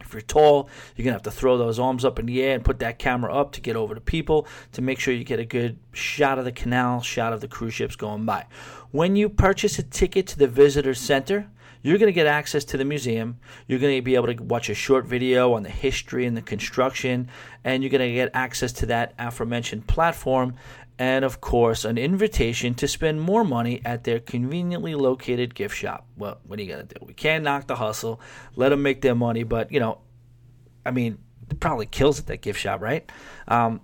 If you're tall, you're going to have to throw those arms up in the air and put that camera up to get over to people to make sure you get a good shot of the canal, shot of the cruise ships going by. When you purchase a ticket to the visitor center, you're going to get access to the museum. You're going to be able to watch a short video on the history and the construction, and you're going to get access to that aforementioned platform and of course an invitation to spend more money at their conveniently located gift shop. Well, what are you gonna do? We can't knock the hustle, let them make their money, but you know, I mean, it probably kills at that gift shop, right? Um,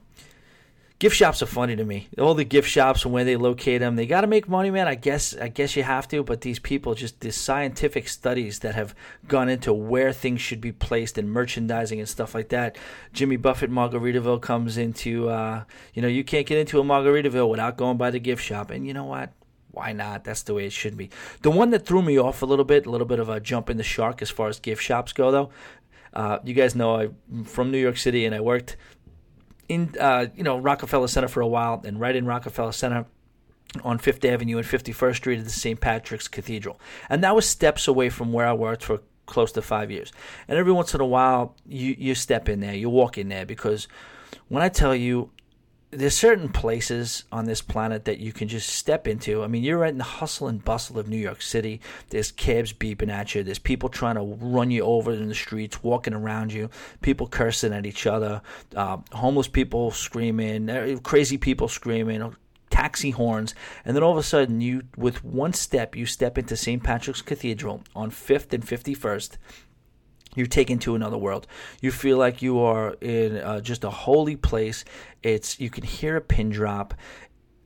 gift shops are funny to me. All the gift shops and where they locate them, they got to make money, man. I guess I guess you have to. But these people, just the scientific studies that have gone into where things should be placed and merchandising and stuff like that. Jimmy Buffett Margaritaville comes into, uh, you know, you can't get into a Margaritaville without going by the gift shop. And you know what? Why not? That's the way it should be. The one that threw me off a little bit, a little bit of a jump in the shark as far as gift shops go, though. Uh, you guys know I'm from New York City and I worked in uh, you know Rockefeller Center for a while, and right in Rockefeller Center on Fifth Avenue and 51st Street at the St. Patrick's Cathedral, and that was steps away from where I worked for close to five years. And every once in a while, you you step in there, you walk in there because when I tell you there's certain places on this planet that you can just step into. I mean, you're right in the hustle and bustle of New York City. There's cabs beeping at you. There's people trying to run you over in the streets, walking around you. People cursing at each other. Uh, homeless people screaming. Uh, crazy people screaming. Taxi horns, and then all of a sudden, you with one step, you step into St. Patrick's Cathedral on Fifth and Fifty First, you're taken to another world. You feel like you are in uh, just a holy place. It's you can hear a pin drop.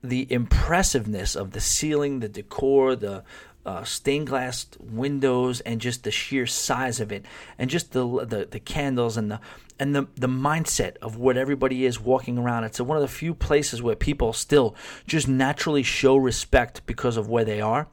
The impressiveness of the ceiling, the decor, the uh, stained glass windows, and just the sheer size of it, and just the the, the candles and the and the the mindset of what everybody is walking around. It's one of the few places where people still just naturally show respect because of where they are,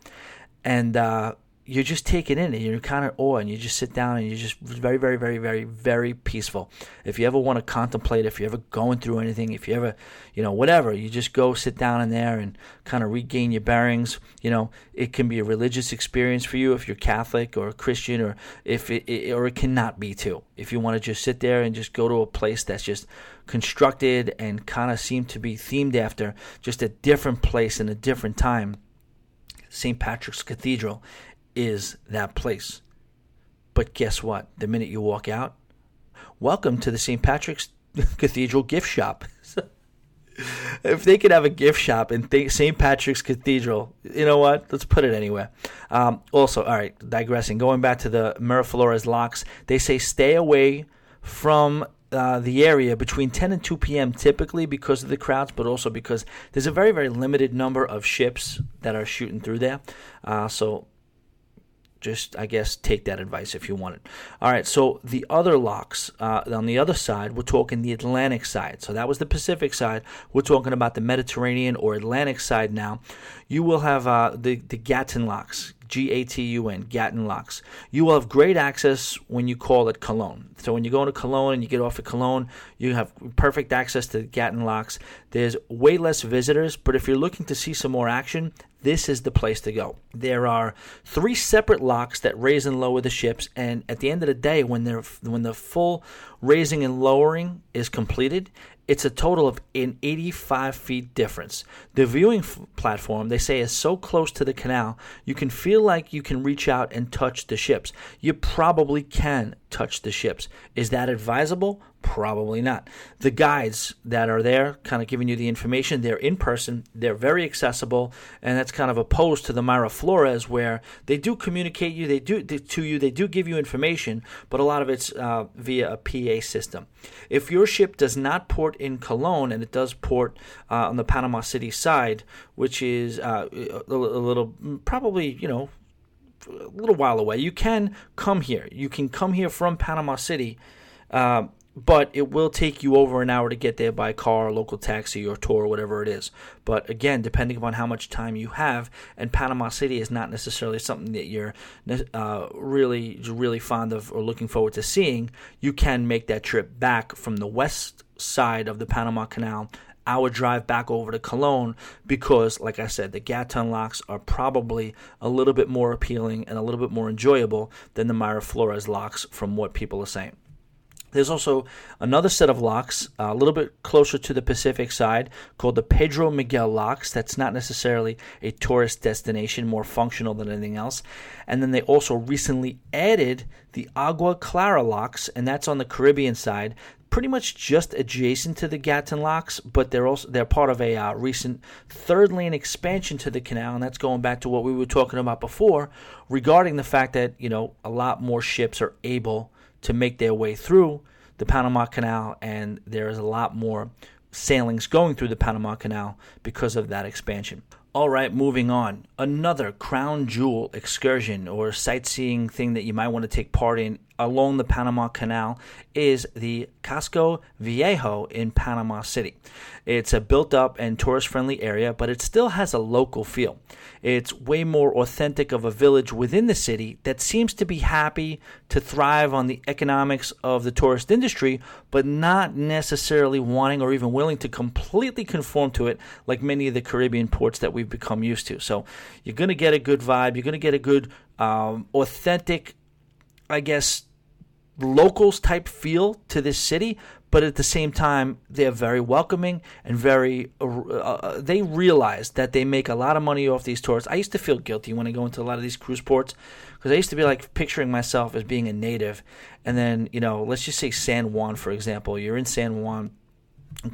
and uh, you just take it in and you're kind of awe and you just sit down and you're just very, very, very, very, very peaceful. If you ever want to contemplate, if you're ever going through anything, if you ever, you know, whatever, you just go sit down in there and kind of regain your bearings. You know, it can be a religious experience for you if you're Catholic or Christian or if it, it or it cannot be too. If you want to just sit there and just go to a place that's just constructed and kind of seem to be themed after just a different place in a different time. St. Patrick's Cathedral is that place. But guess what? The minute you walk out, welcome to the St. Patrick's <laughs> Cathedral gift shop. <laughs> if they could have a gift shop in St. Patrick's Cathedral, you know what? Let's put it anywhere. Um, also, all right, digressing, going back to the Miraflores locks, they say stay away from uh, the area between 10 and 2 p.m. typically because of the crowds, but also because there's a very, very limited number of ships that are shooting through there. Uh, so just I guess take that advice if you want it. All right, so the other locks uh, on the other side, we're talking the Atlantic side. So that was the Pacific side. We're talking about the Mediterranean or Atlantic side now. You will have uh, the the Gatun locks. G A T U N, Gatun locks. You will have great access when you call at Colon. So when you go to Colon and you get off at Colon, you have perfect access to Gatun locks. There's way less visitors, but if you're looking to see some more action, this is the place to go. There are three separate locks that raise and lower the ships, and at the end of the day, when they're when the full raising and lowering is completed, it's a total of an 85 feet difference. The viewing f- platform, they say, is so close to the canal, you can feel like you can reach out and touch the ships. You probably can touch the ships. Is that advisable? Probably not. The guides that are there, kind of giving you the information, they're in person, they're very accessible, and that's kind of opposed to the Miraflores, where they do communicate you, they do to you, they do give you information, but a lot of it's uh, via a PA system. If your ship does not port in Colon and it does port uh, on the Panama City side, which is uh, a, a little, probably you know a little while away. You can come here. You can come here from Panama City uh, but it will take you over an hour to get there by car, local taxi, or tour, whatever it is. But again, depending upon how much time you have, and Panama City is not necessarily something that you're uh, really, really fond of or looking forward to seeing, you can make that trip back from the west side of the Panama Canal our drive back over to Colon because, like I said, the Gatun locks are probably a little bit more appealing and a little bit more enjoyable than the Miraflores locks from what people are saying. There's also another set of locks uh, a little bit closer to the Pacific side called the Pedro Miguel locks. That's not necessarily a tourist destination, more functional than anything else. And then they also recently added the Agua Clara locks, and that's on the Caribbean side. Pretty much just adjacent to the Gatun locks, but they're also they're part of a uh, recent third lane expansion to the canal, and that's going back to what we were talking about before regarding the fact that you know a lot more ships are able to make their way through the Panama Canal, and there is a lot more sailings going through the Panama Canal because of that expansion. All right, moving on. Another crown jewel excursion or sightseeing thing that you might want to take part in along the Panama Canal is the Casco Viejo in Panama City. It's a built up and tourist friendly area, but it still has a local feel. It's way more authentic of a village within the city that seems to be happy to thrive on the economics of the tourist industry, but not necessarily wanting or even willing to completely conform to it like many of the Caribbean ports that we've become used to. So you're going to get a good vibe, you're going to get a good, um, authentic, I guess, locals type feel to this city, but at the same time, they're very welcoming and very. Uh, uh, they realize that they make a lot of money off these tours. I used to feel guilty when I go into a lot of these cruise ports because I used to be like picturing myself as being a native, and then you know, let's just say San Juan, for example. You're in San Juan,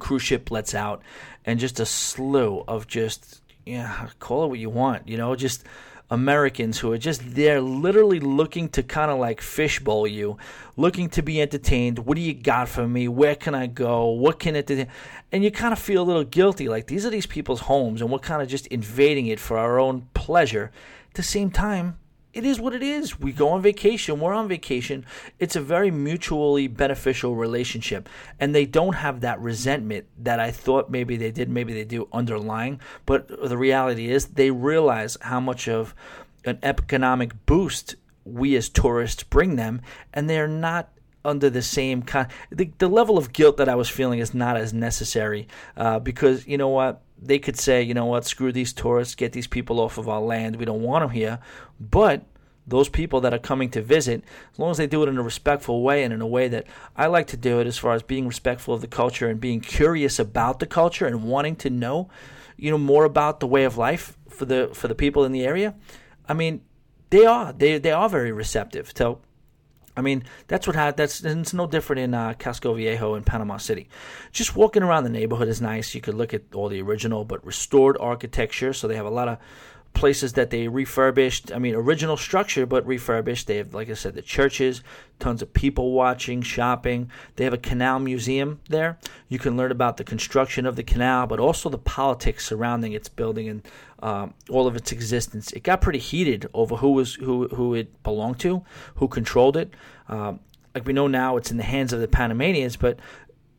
cruise ship lets out, and just a slew of just yeah, call it what you want, you know, just Americans who are just there literally looking to kind of like fishbowl you, looking to be entertained. What do you got for me? Where can I go? What can it do? And you kind of feel a little guilty. Like these are these people's homes and we're kind of just invading it for our own pleasure. At the same time, it is what it is. We go on vacation, we're on vacation. It's a very mutually beneficial relationship. And they don't have that resentment that I thought maybe they did, maybe they do underlying. But the reality is they realize how much of an economic boost we as tourists bring them, and they're not under the same kind. The, the level of guilt that I was feeling is not as necessary uh, because you know what they could say, you know what, screw these tourists, get these people off of our land. We don't want them here, but those people that are coming to visit, as long as they do it in a respectful way and in a way that I like to do it, as far as being respectful of the culture and being curious about the culture and wanting to know, you know, more about the way of life for the for the people in the area. I mean, they are they they are very receptive. So, I mean, that's what ha- that's it's no different in uh, Casco Viejo in Panama City. Just walking around the neighborhood is nice. You could look at all the original but restored architecture. So they have a lot of places that they refurbished. I mean, original structure, but refurbished. They have, like I said, the churches, tons of people watching, shopping. They have a canal museum there. You can learn about the construction of the canal, but also the politics surrounding its building and um, all of its existence. It got pretty heated over who was who who it belonged to, who controlled it. Um, like we know now, it's in the hands of the Panamanians, but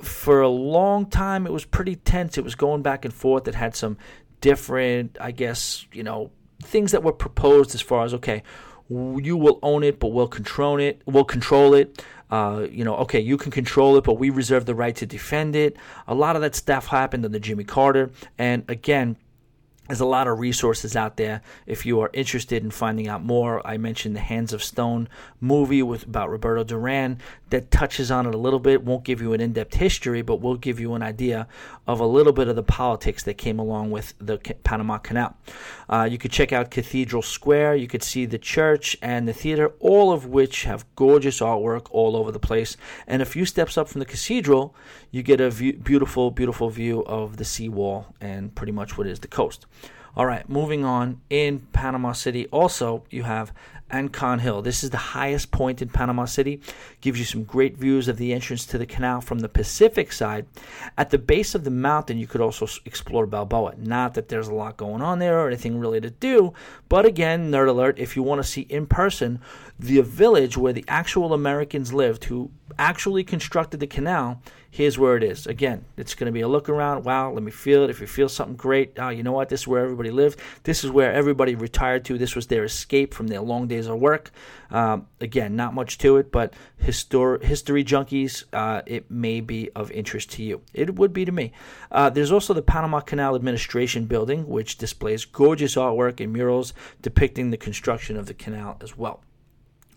for a long time it was pretty tense. It was going back and forth. It had some different, I guess, you know, things that were proposed as far as okay, you will own it, but we'll control it. We'll control it. Uh, you know, okay, you can control it, but we reserve the right to defend it. A lot of that stuff happened under Jimmy Carter, and again, there's a lot of resources out there if you are interested in finding out more. I mentioned the Hands of Stone movie with about Roberto Duran that touches on it a little bit. Won't give you an in-depth history, but will give you an idea of a little bit of the politics that came along with the Panama Canal. Uh, you could check out Cathedral Square. You could see the church and the theater, all of which have gorgeous artwork all over the place. And a few steps up from the cathedral, you get a view, beautiful, beautiful view of the seawall and pretty much what is the coast. All right, moving on. In Panama City, also, you have Ancon Hill. This is the highest point in Panama City. Gives you some great views of the entrance to the canal from the Pacific side. At the base of the mountain, you could also explore Balboa. Not that there's a lot going on there or anything really to do, but again, nerd alert, if you want to see in person the village where the actual Americans lived who actually constructed the canal, here's where it is. Again, it's going to be a look around. Wow, let me feel it. If you feel something great, oh, you know what? This is where everybody lived. This is where everybody retired to. This was their escape from their long days of work. Um, again, not much to it, but histor- history junkies, uh, it may be of interest to you. It would be to me. Uh, there's also the Panama Canal Administration Building, which displays gorgeous artwork and murals depicting the construction of the canal as well.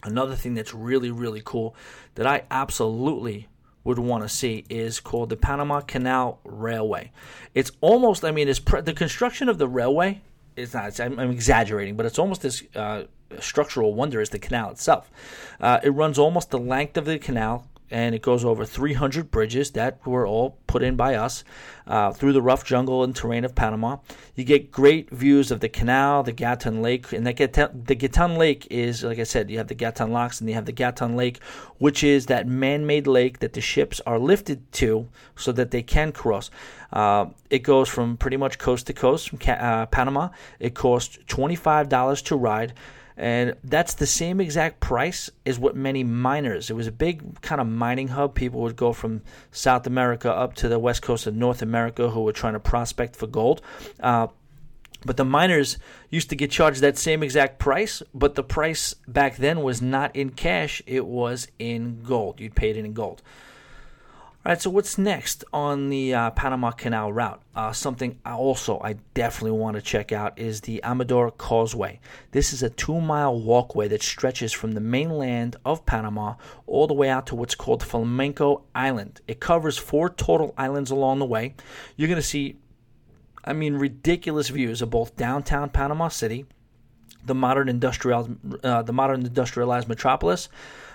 Another thing that's really, really cool that I absolutely would want to see is called the Panama Canal Railway. It's almost, I mean, it's pre- the construction of the railway is not, I'm, I'm, exaggerating, but it's almost as uh, structural wonder as the canal itself. Uh, it runs almost the length of the canal, and it goes over 300 bridges that were all put in by us uh, through the rough jungle and terrain of Panama. You get great views of the canal, the Gatun Lake, and the Gatun, the Gatun Lake is, like I said, you have the Gatun Locks and you have the Gatun Lake, which is that man-made lake that the ships are lifted to so that they can cross. Uh, it goes from pretty much coast to coast from uh, Panama. It costs $25 to ride and that's the same exact price as what many miners. It was a big kind of mining hub. People would go from South America up to the west coast of North America who were trying to prospect for gold. Uh, but the miners used to get charged that same exact price, but the price back then was not in cash, it was in gold. You'd pay it in gold. All right, so what's next on the uh, Panama Canal route? Uh, something also I definitely want to check out is the Amador Causeway. This is a two mile walkway that stretches from the mainland of Panama all the way out to what's called Flamenco Island. It covers four total islands along the way. You're going to see, I mean, ridiculous views of both downtown Panama City, the modern industrial, uh, the modern industrialized metropolis,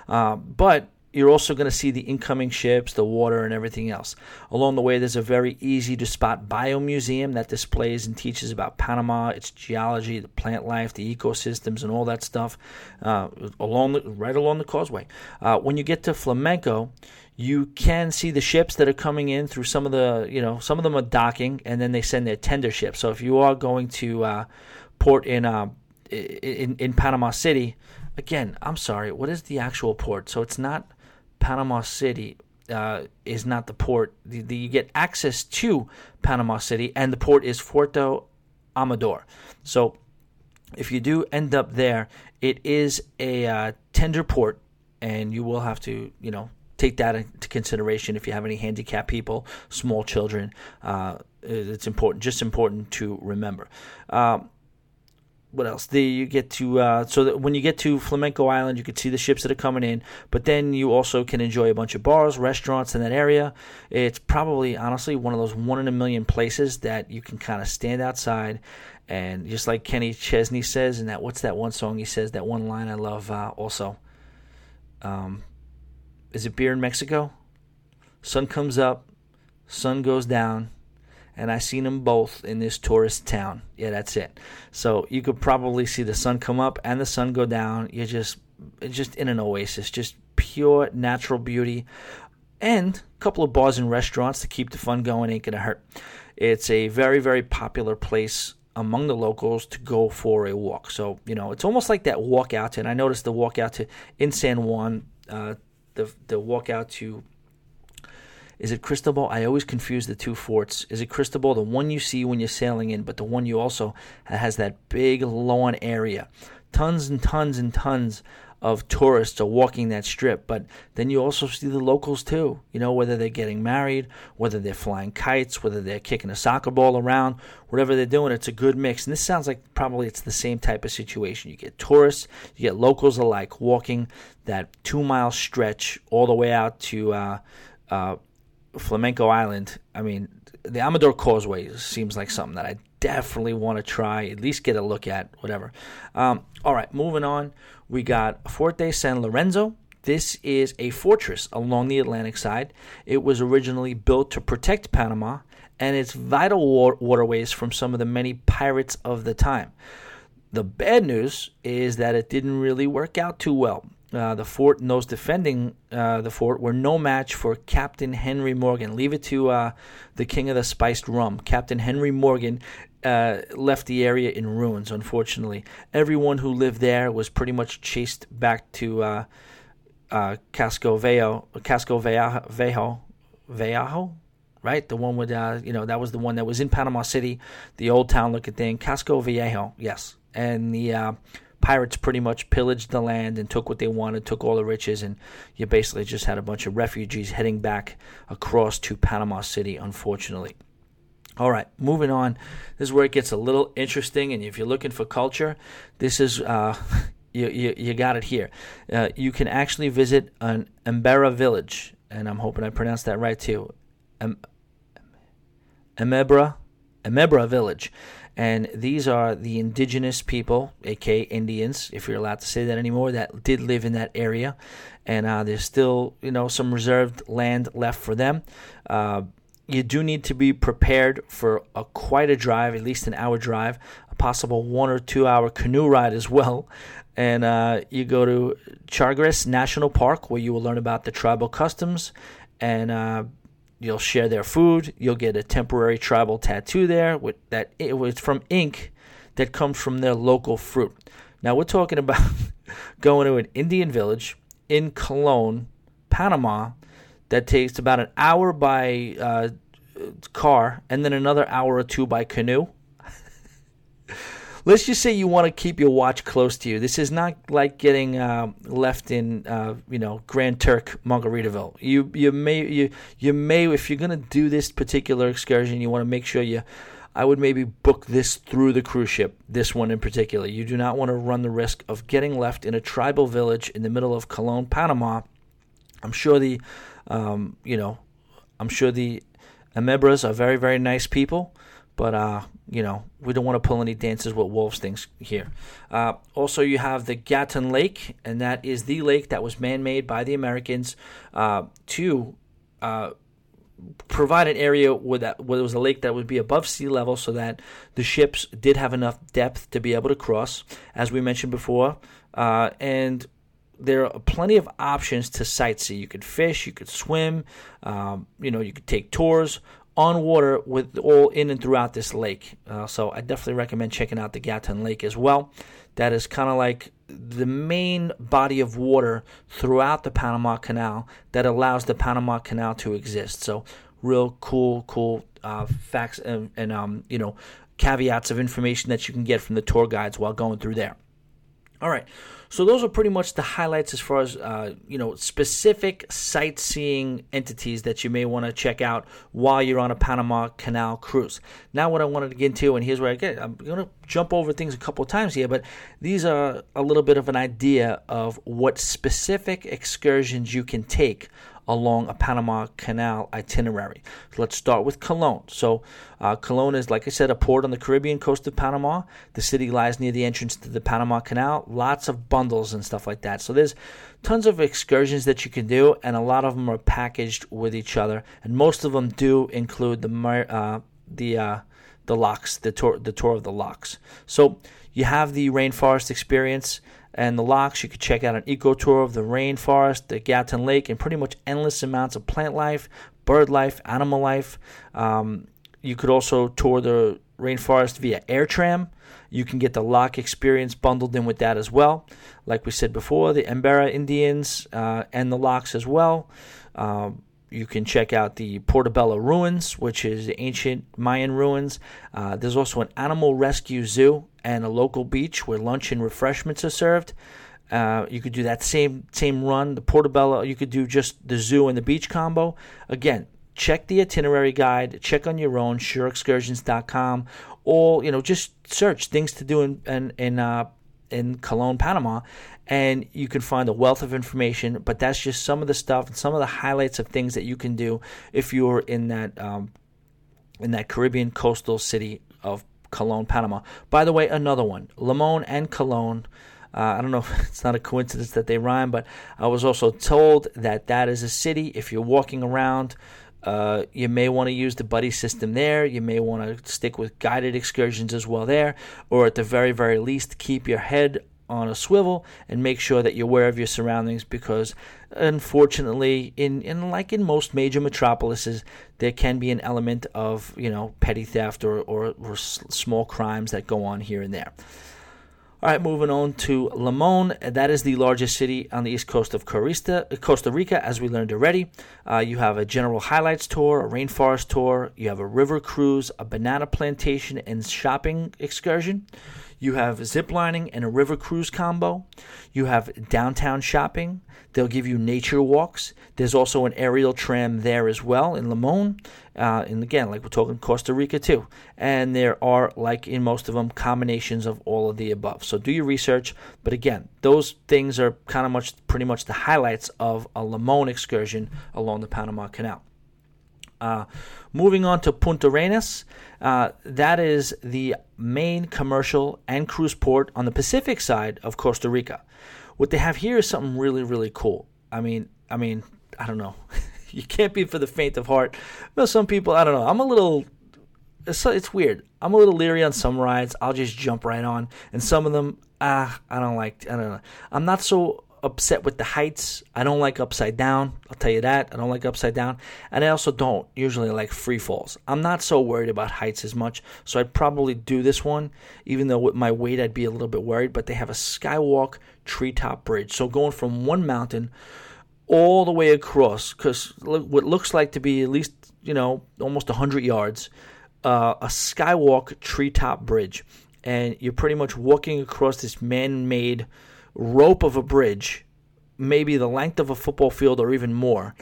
uh, but you're also going to see the incoming ships, the water, and everything else. Along the way, there's a very easy to spot biomuseum that displays and teaches about Panama, its geology, the plant life, the ecosystems, and all that stuff uh, along the, right along the causeway. Uh, when you get to Flamenco, you can see the ships that are coming in through some of the, you know, some of them are docking, and then they send their tender ships. So if you are going to uh, port in, uh, in in Panama City, again, I'm sorry, what is the actual port? So it's not Panama City uh, is not the port. The, the, you get access to Panama City, and the port is Puerto Amador. So if you do end up there, it is a uh, tender port, and you will have to, you know, take that into consideration if you have any handicapped people, small children. Uh, it's important, just important to remember. Um, what else? The, you get to uh, so that when you get to Flamenco Island, you can see the ships that are coming in, but then you also can enjoy a bunch of bars, restaurants in that area. It's probably honestly one of those one in a million places that you can kind of stand outside and just like Kenny Chesney says, and that what's that one song he says? That one line I love uh, also. Um, is it beer in Mexico? Sun comes up, sun goes down, and I seen them both in this tourist town. Yeah, that's it. So you could probably see the sun come up and the sun go down. You're just just in an oasis, just pure natural beauty, and a couple of bars and restaurants to keep the fun going. Ain't gonna hurt. It's a very very popular place among the locals to go for a walk. So you know, it's almost like that walk out to. And I noticed the walk out to in San Juan, uh, the the walk out to. Is it Cristobal? I always confuse the two forts. Is it Cristobal, the one you see when you're sailing in, but the one you also has that big lawn area, tons and tons and tons of tourists are walking that strip, but then you also see the locals too. You know, whether they're getting married, whether they're flying kites, whether they're kicking a soccer ball around, whatever they're doing, it's a good mix. And this sounds like probably it's the same type of situation. You get tourists, you get locals alike walking that two mile stretch all the way out to uh, uh, Flamenco Island. I mean, the Amador Causeway seems like something that I definitely want to try, at least get a look at, whatever. Um, all right, moving on. We got Forte San Lorenzo. This is a fortress along the Atlantic side. It was originally built to protect Panama and its vital waterways from some of the many pirates of the time. The bad news is that it didn't really work out too well. Uh, the fort and those defending uh, the fort were no match for Captain Henry Morgan. Leave it to uh, the king of the spiced rum. Captain Henry Morgan uh, left the area in ruins, unfortunately. Everyone who lived there was pretty much chased back to uh, Casco Viejo, Casco Viejo, Viejo, right? The one with, you know, that was the one that was in Panama City, the old town looking thing. Casco Viejo, yes. And the pirates pretty much pillaged the land and took what they wanted, took all the riches, and you basically just had a bunch of refugees heading back across to Panama City, unfortunately. All right, moving on. This is where it gets a little interesting, and if you're looking for culture, this is uh, <laughs> you, you, you got it here. Uh, you can actually visit an Embera village, and I'm hoping I pronounced that right too. Em- Emebra, Emebra village, and these are the indigenous people, aka Indians, if you're allowed to say that anymore, that did live in that area. And uh, there's still, you know, some reserved land left for them. Uh, you do need to be prepared for a quite a drive, at least an hour drive, a possible one or two hour canoe ride as well. And uh, you go to Chagres National Park, where you will learn about the tribal customs and uh, You'll share their food. You'll get a temporary tribal tattoo there with that it was from ink that comes from their local fruit. Now we're talking about <laughs> going to an Indian village in Colon, Panama, that takes about an hour by uh, car and then another hour or two by canoe let's just say you want to keep your watch close to you. This is not like getting uh, left in, uh, you know, Grand Turk, Margaritaville. You you may you you may if you're gonna do this particular excursion, you want to make sure you. I would maybe book this through the cruise ship, this one in particular. You do not want to run the risk of getting left in a tribal village in the middle of Colon, Panama. I'm sure the, um, you know, I'm sure the Amebras are very, very nice people. But uh, you know, we don't want to pull any dances with wolves things here. Uh, also, you have the Gatun Lake, and that is the lake that was man-made by the Americans uh, to uh, provide an area where that where there was a lake that would be above sea level, so that the ships did have enough depth to be able to cross, as we mentioned before, uh, and there are plenty of options to sightsee. You could fish, you could swim, um, you know, you could take tours on water with all in and throughout this lake. Uh, so I definitely recommend checking out the Gatun Lake as well. That is kind of like the main body of water throughout the Panama Canal that allows the Panama Canal to exist. So real cool, cool uh, facts and, and um, you know caveats of information that you can get from the tour guides while going through there. All right. So those are pretty much the highlights as far as uh, you know specific sightseeing entities that you may want to check out while you're on a Panama Canal cruise. Now, what I wanted to get into, and here's where I get. I'm going to jump over things a couple times here, but these are a little bit of an idea of what specific excursions you can take along a Panama Canal itinerary. So let's start with Colon. So, uh, Colon is, like I said, a port on the Caribbean coast of Panama. The city lies near the entrance to the Panama Canal. Lots of bundles and stuff like that. So, there's tons of excursions that you can do, and a lot of them are packaged with each other. And most of them do include the uh, the uh, the locks, the tour, the tour of the locks. So, you have the rainforest experience and the locks. You could check out an eco tour of the rainforest, the Gatun Lake, and pretty much endless amounts of plant life, bird life, animal life. Um, you could also tour the rainforest via air tram. You can get the lock experience bundled in with that as well. Like we said before, the Embera Indians uh, and the locks as well. Um, you can check out the Portobello ruins, which is ancient Mayan ruins. Uh, there's also an animal rescue zoo and a local beach where lunch and refreshments are served. Uh, you could do that same same run, the Portobello. You could do just the zoo and the beach combo. Again, check the itinerary guide. Check on your own, sureexcursions.com, or you know just search things to do in in in, uh, in Colon, Panama, and you can find a wealth of information. But that's just some of the stuff and some of the highlights of things that you can do if you're in that um, in that Caribbean coastal city of Colon, Panama. By the way, another one, Limon and Colon. Uh, I don't know <laughs> if it's not a coincidence that they rhyme, but I was also told that that is a city. If you're walking around, uh, you may want to use the buddy system there. You may want to stick with guided excursions as well there, or at the very, very least, keep your head on a swivel and make sure that you're aware of your surroundings because unfortunately in, in like in most major metropolises there can be an element of you know petty theft or, or, or small crimes that go on here and there all right, moving on to Limon. That is the largest city on the east coast of Costa, Costa Rica, as we learned already. Uh, you have a general highlights tour, a rainforest tour, you have a river cruise, a banana plantation, and shopping excursion. You have ziplining and a river cruise combo. You have downtown shopping. They'll give you nature walks. There's also an aerial tram there as well in Limon. Uh, and again, like we're talking Costa Rica too. And there are, like in most of them, combinations of all of the above. So do your research. But again, those things are kind of much, pretty much the highlights of a Limon excursion along the Panama Canal. Uh, moving on to Punta Arenas, uh, that is the main commercial and cruise port on the Pacific side of Costa Rica. What they have here is something really, really cool. I mean, I mean, I don't know. <laughs> you can't be for the faint of heart. Well, some people, I don't know. I'm a little. It's, it's weird. I'm a little leery on some rides. I'll just jump right on, and some of them, ah, I don't like. I don't know. I'm not so upset with the heights. I don't like upside down. I'll tell you that. I don't like upside down. And I also don't usually like free falls. I'm not so worried about heights as much. So I'd probably do this one, even though with my weight I'd be a little bit worried. But they have a skywalk treetop bridge. So going from one mountain all the way across, because what looks like to be at least, you know, almost 100 yards, uh, a skywalk treetop bridge. And you're pretty much walking across this man made rope of a bridge, maybe the length of a football field or even more,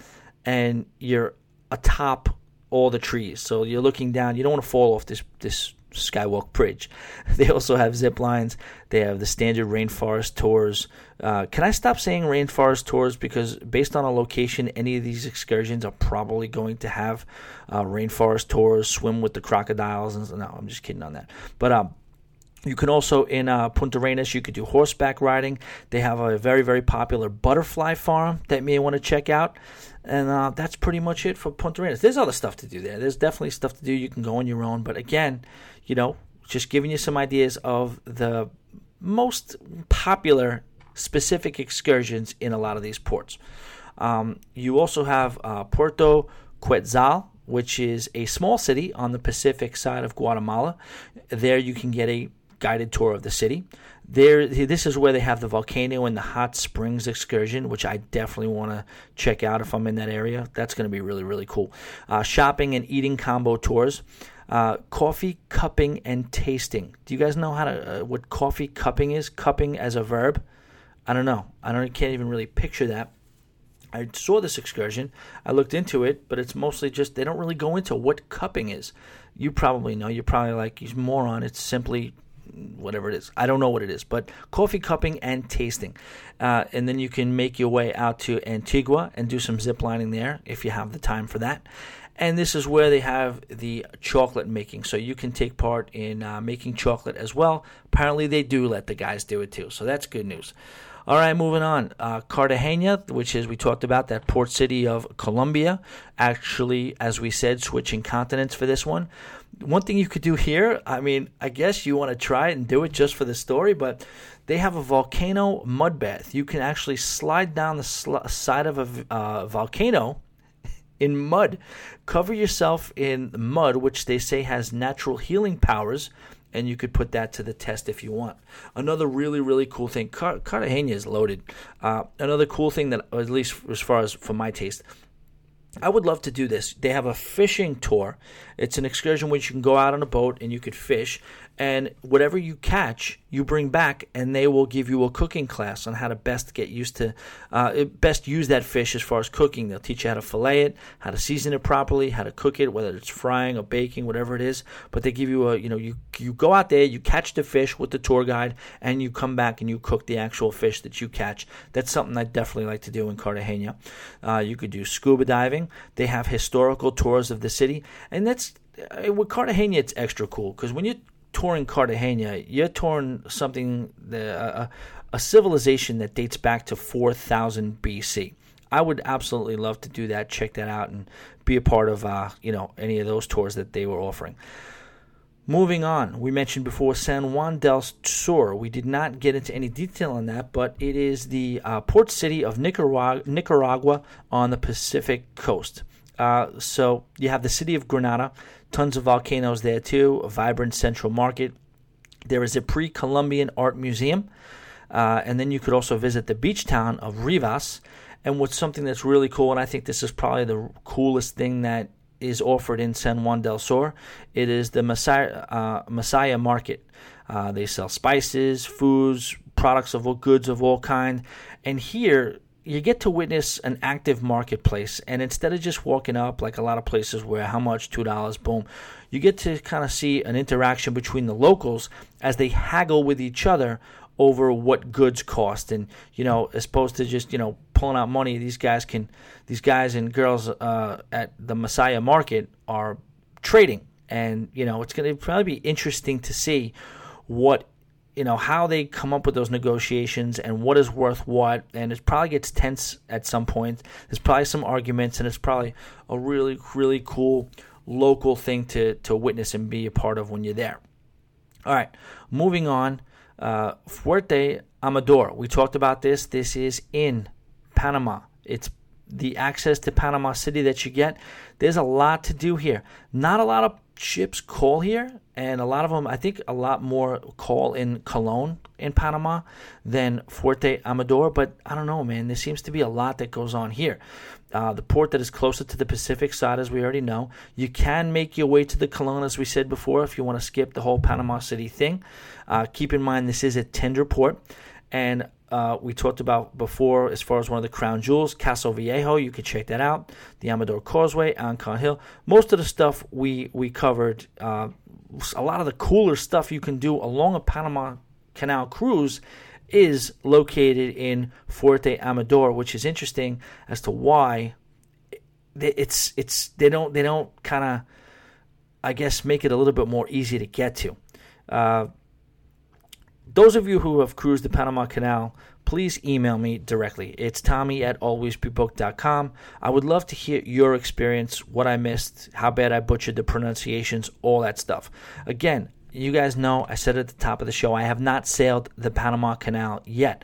and you're atop all the trees. So you're looking down. You don't want to fall off this this skywalk bridge. <laughs> They also have zip lines. They have the standard rainforest tours. Uh, can I stop saying rainforest tours because based on a location, any of these excursions are probably going to have uh, rainforest tours, swim with the crocodiles, and no, I'm just kidding on that. But um, you can also in uh, Punta Arenas, you could do horseback riding. They have a very very popular butterfly farm that you may want to check out, and uh, that's pretty much it for Punta Arenas. There's other stuff to do there. There's definitely stuff to do. You can go on your own, but again, you know, just giving you some ideas of the most popular specific excursions in a lot of these ports. Um, you also have uh, Puerto Quetzal, which is a small city on the Pacific side of Guatemala. There you can get a guided tour of the city. There, this is where they have the volcano and the hot springs excursion, which I definitely want to check out if I'm in that area. That's going to be really, really cool. Uh, shopping and eating combo tours. Uh, coffee cupping and tasting. Do you guys know how to uh, what coffee cupping is? Cupping as a verb. I don't know. I don't can't even really picture that. I saw this excursion. I looked into it, but it's mostly just they don't really go into what cupping is. You probably know. You're probably like, he's moron. It's simply whatever it is. I don't know what it is, but coffee cupping and tasting. Uh, and then you can make your way out to Antigua and do some zip lining there if you have the time for that. And this is where they have the chocolate making. So you can take part in uh, making chocolate as well. Apparently, they do let the guys do it too. So that's good news. All right, moving on. Uh, Cartagena, which is we talked about that port city of Colombia. Actually, as we said, switching continents for this one. One thing you could do here, I mean, I guess you want to try it and do it just for the story, but they have a volcano mud bath. You can actually slide down the sl- side of a uh, volcano in mud. Cover yourself in mud, which they say has natural healing powers and you could put that to the test if you want. Another really, really cool thing, Car- Cartagena is loaded. Uh, another cool thing that, at least as far as for my taste, I would love to do this. They have a fishing tour. It's an excursion which you can go out on a boat and you could fish and whatever you catch, you bring back, and they will give you a cooking class on how to best get used to, uh, best use that fish as far as cooking. They'll teach you how to fillet it, how to season it properly, how to cook it, whether it's frying or baking, whatever it is. But they give you a, you know, you you go out there, you catch the fish with the tour guide, and you come back and you cook the actual fish that you catch. That's something I definitely like to do in Cartagena. Uh, you could do scuba diving. They have historical tours of the city, and that's uh, with Cartagena, it's extra cool because when you touring Cartagena, you're touring something, the, a civilization that dates back to 4000 BC. I would absolutely love to do that, check that out, and be a part of uh, you know any of those tours that they were offering. Moving on, we mentioned before San Juan del Sur. We did not get into any detail on that, but it is the uh, port city of Nicaragua, Nicaragua on the Pacific coast. Uh, so you have the city of Granada, tons of volcanoes there too, a vibrant central market. There is a pre Columbian art museum. Uh, and then you could also visit the beach town of Rivas. And what's something that's really cool, and I think this is probably the coolest thing that is offered in San Juan del Sur, it is the Masaya, uh, Masaya Market. Uh, they sell spices, foods, products of all goods of all kind. And here, you get to witness an active marketplace and instead of just walking up like a lot of places where how much? Two dollars? Boom. You get to kind of see an interaction between the locals as they haggle with each other over what goods cost. And you know as opposed to just you know pulling out money these guys can these guys and girls uh, at the Masaya market are trading. And you know it's going to probably be interesting to see what you know how they come up with those negotiations and what is worth what. And it probably gets tense at some point. There's probably some arguments and it's probably a really really cool local thing to to witness and be a part of when you're there. All right moving on. Uh, fuerte amador. We talked about this. This is in panama. It's the access to panama city that you get there's a lot to do here not a lot of ships call here, and a lot of them, I think, a lot more call in Colon in Panama than Fuerte Amador. But I don't know, man. There seems to be a lot that goes on here. Uh, the port that is closer to the Pacific side, as we already know, you can make your way to the Colon, as we said before, if you want to skip the whole Panama City thing. Uh, keep in mind, this is a tender port, and uh, we talked about before as far as one of the crown jewels, Casco Viejo. You can check that out. The Amador Causeway, Ancon Hill. Most of the stuff we we covered. Uh, a lot of the cooler stuff you can do along a Panama Canal cruise is located in Fuerte Amador, which is interesting as to why it's it's they don't they don't kind of I guess make it a little bit more easy to get to. Uh, those of you who have cruised the Panama Canal, please email me directly. It's tommy at alwaysbebooked.com. I would love to hear your experience, what I missed, how bad I butchered the pronunciations, all that stuff. Again, you guys know I said at the top of the show, I have not sailed the Panama Canal yet.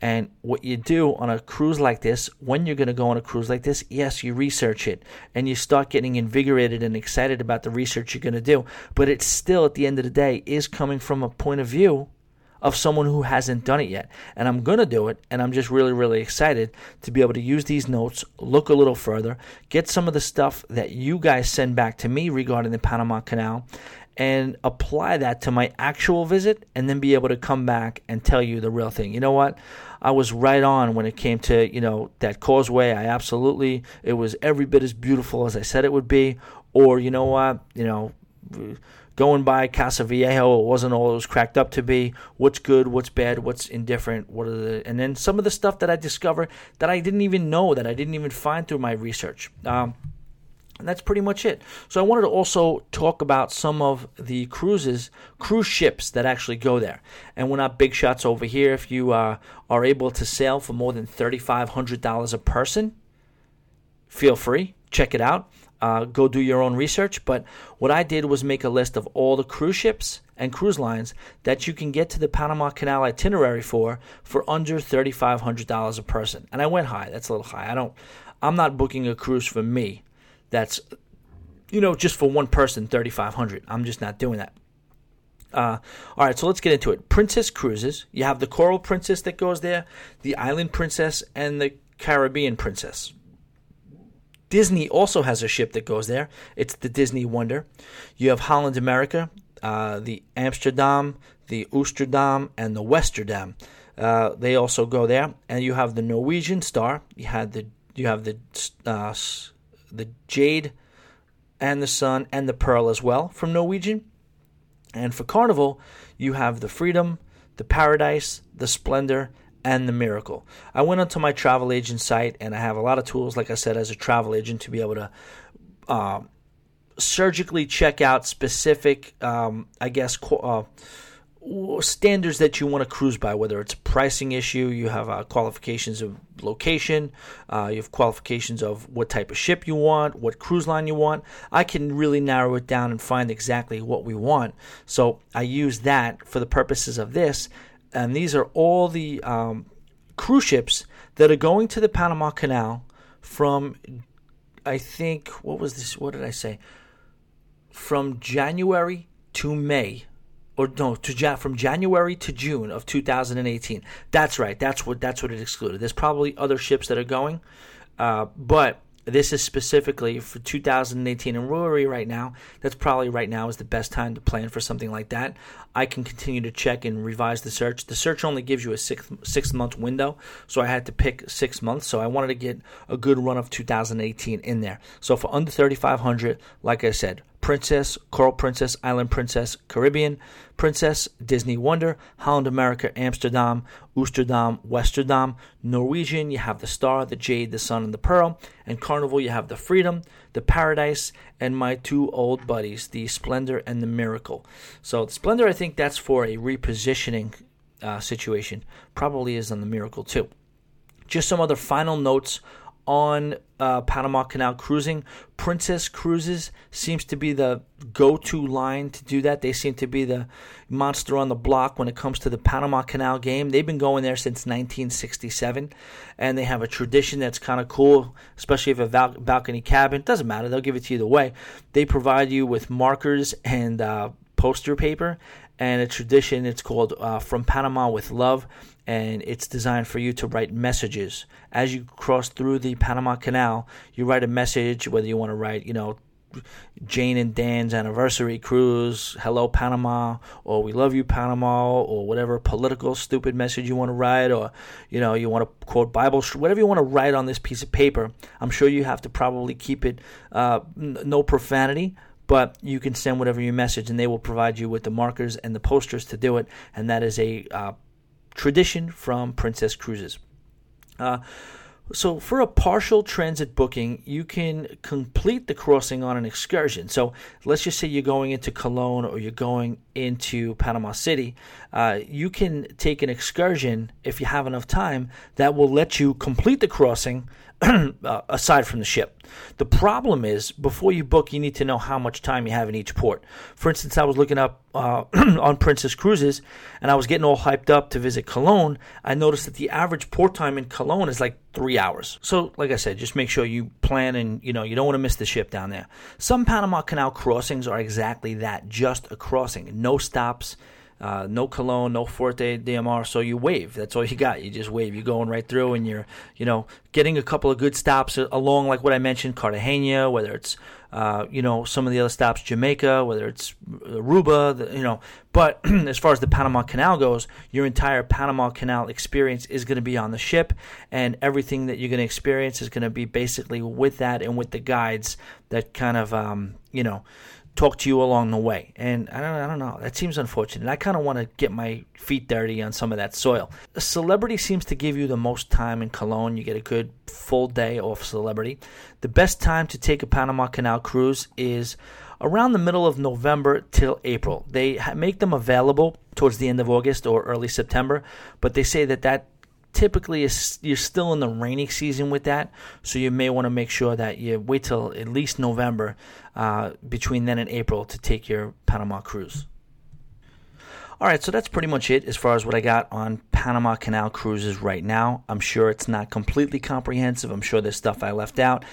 And what you do on a cruise like this, when you're going to go on a cruise like this, yes, you research it and you start getting invigorated and excited about the research you're going to do. But it still, at the end of the day, is coming from a point of view of someone who hasn't done it yet. And I'm going to do it. And I'm just really, really excited to be able to use these notes, look a little further, get some of the stuff that you guys send back to me regarding the Panama Canal, and apply that to my actual visit, and then be able to come back and tell you the real thing. You know what? I was right on when it came to, you know, that causeway. I absolutely, it was every bit as beautiful as I said it would be. Or, you know what, you know, going by Casco Viejo, it wasn't all it was cracked up to be. What's good, what's bad, what's indifferent, what are the, and then some of the stuff that I discovered that I didn't even know, that I didn't even find through my research. Um, and that's pretty much it. So I wanted to also talk about some of the cruises, cruise ships that actually go there. And we're not big shots over here. If you uh, are able to sail for more than $3,500 a person, feel free, check it out. Uh, go do your own research. But what I did was make a list of all the cruise ships and cruise lines that you can get to the Panama Canal itinerary for for under thirty five hundred dollars a person. And I went high. That's a little high. I don't. I'm not booking a cruise for me that's you know just for one person 3500 i'm just not doing that uh, all right so let's get into it princess cruises you have the coral princess that goes there the island princess and the caribbean princess disney also has a ship that goes there. It's the disney wonder. You have holland america uh, the amsterdam the oosterdam and the westerdam. Uh, they also go there. And you have the norwegian star. You had the you have the uh, the Jade and the Sun and the Pearl as well from Norwegian. And for Carnival, you have the Freedom, the Paradise, the Splendor, and the Miracle. I went onto my travel agent site and I have a lot of tools, like I said, as a travel agent to be able to uh, surgically check out specific, um, I guess, uh, standards that you want to cruise by, whether it's a pricing issue, you have uh, qualifications of location, uh, you have qualifications of what type of ship you want, what cruise line you want. I can really narrow it down and find exactly what we want. So I use that for the purposes of this. And these are all the um, cruise ships that are going to the Panama Canal from, I think, what was this? What did I say? From January to May or no, to from January to June of 2018. That's right. That's what that's what it excluded. There's probably other ships that are going, uh, but this is specifically for 2018 and Rory right now. That's probably right now is the best time to plan for something like that. I can continue to check and revise the search. The search only gives you a six six month window, so I had to pick six months. So I wanted to get a good run of 2018 in there. So for under 3,500, like I said, Princess, Coral Princess, Island Princess, Caribbean Princess, Disney Wonder, Holland America, Amsterdam, Oosterdam, Westerdam, Norwegian, you have the Star, the Jade, the Sun, and the Pearl, and Carnival, you have the Freedom, the Paradise, and my two old buddies, the Splendor and the Miracle. So the Splendor, I think that's for a repositioning uh, situation, probably is on the Miracle too. Just some other final notes on uh, Panama Canal cruising. Princess Cruises seems to be the go to line to do that. They seem to be the monster on the block when it comes to the Panama Canal game. They've been going there since 1967, and they have a tradition that's kind of cool, especially if a val- balcony cabin. Doesn't matter, they'll give it to you the way. They provide you with markers and uh, poster paper, and a tradition. It's called uh, From Panama with Love and it's designed for you to write messages. As you cross through the Panama Canal, you write a message, whether you want to write, you know, Jane and Dan's anniversary cruise, hello Panama, or we love you Panama, or whatever political stupid message you want to write, or you know you want to quote Bible, whatever you want to write on this piece of paper. I'm sure you have to probably keep it uh, no profanity, but you can send whatever your message, and they will provide you with the markers and the posters to do it, and that is a uh, tradition from Princess Cruises. Uh, so, for a partial transit booking, you can complete the crossing on an excursion. So, let's just say you're going into Colon or you're going into Panama City. Uh, you can take an excursion if you have enough time that will let you complete the crossing <clears throat> aside from the ship. The problem is, before you book, you need to know how much time you have in each port. For instance, I was looking up uh, <clears throat> on Princess Cruises, and I was getting all hyped up to visit Colon. I noticed that the average port time in Colon is like three hours. So, like I said, just make sure you plan and you know you don't want to miss the ship down there. Some Panama Canal crossings are exactly that, just a crossing, no stops. Uh, no Colon, no Fuerte Amador. So you wave. That's all you got. You just wave. You're going right through, and you're you know getting a couple of good stops along, like what I mentioned, Cartagena, whether it's uh, you know, some of the other stops, Jamaica, whether it's Aruba, the, you know. But <clears throat> as far as the Panama Canal goes, your entire Panama Canal experience is going to be on the ship, and everything that you're going to experience is going to be basically with that and with the guides that kind of, um, you know, talk to you along the way. And I don't, I don't know. That seems unfortunate. I kind of want to get my feet dirty on some of that soil. A celebrity seems to give you the most time in Colon. You get a good full day off celebrity. The best time to take a Panama Canal cruise is around the middle of November till April. They make them available towards the end of August or early September, but they say that that typically you're still in the rainy season with that, so you may want to make sure that you wait till at least November uh, between then and April to take your Panama cruise. All right, so that's pretty much it as far as what I got on Panama Canal cruises right now. I'm sure it's not completely comprehensive. I'm sure there's stuff I left out.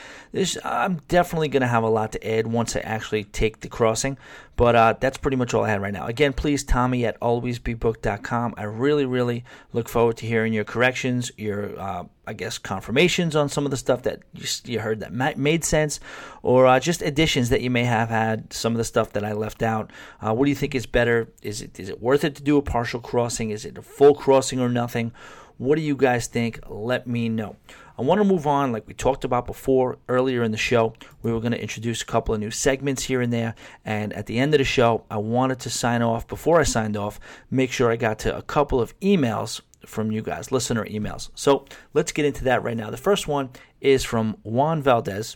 I'm definitely going to have a lot to add once I actually take the crossing. But uh, that's pretty much all I had right now. Again, please, Tommy at alwaysbebooked.com. I really, really look forward to hearing your corrections, your, uh, I guess, confirmations on some of the stuff that you, you heard that made sense, or uh, just additions that you may have had, some of the stuff that I left out. Uh, what do you think is better? Is it is it worth it to do a partial crossing? Is it a full crossing or nothing? What do you guys think? Let me know. I want to move on, like we talked about before earlier in the show. We were going to introduce a couple of new segments here and there. And at the end of the show, I wanted to sign off. Before I signed off, make sure I got to a couple of emails from you guys, listener emails. So let's get into that right now. The first one is from Juan Valdez.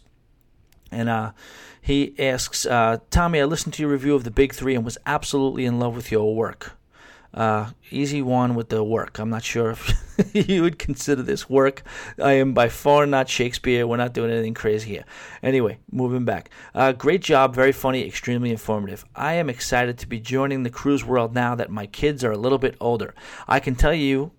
And uh, he asks, uh, Tommy, I listened to your review of the Big Three and was absolutely in love with your work. Uh, easy one with the work. I'm not sure if <laughs> you would consider this work. I am by far not Shakespeare. We're not doing anything crazy here. Anyway, moving back. Uh, great job. Very funny. Extremely informative. I am excited to be joining the cruise world now that my kids are a little bit older. I can tell you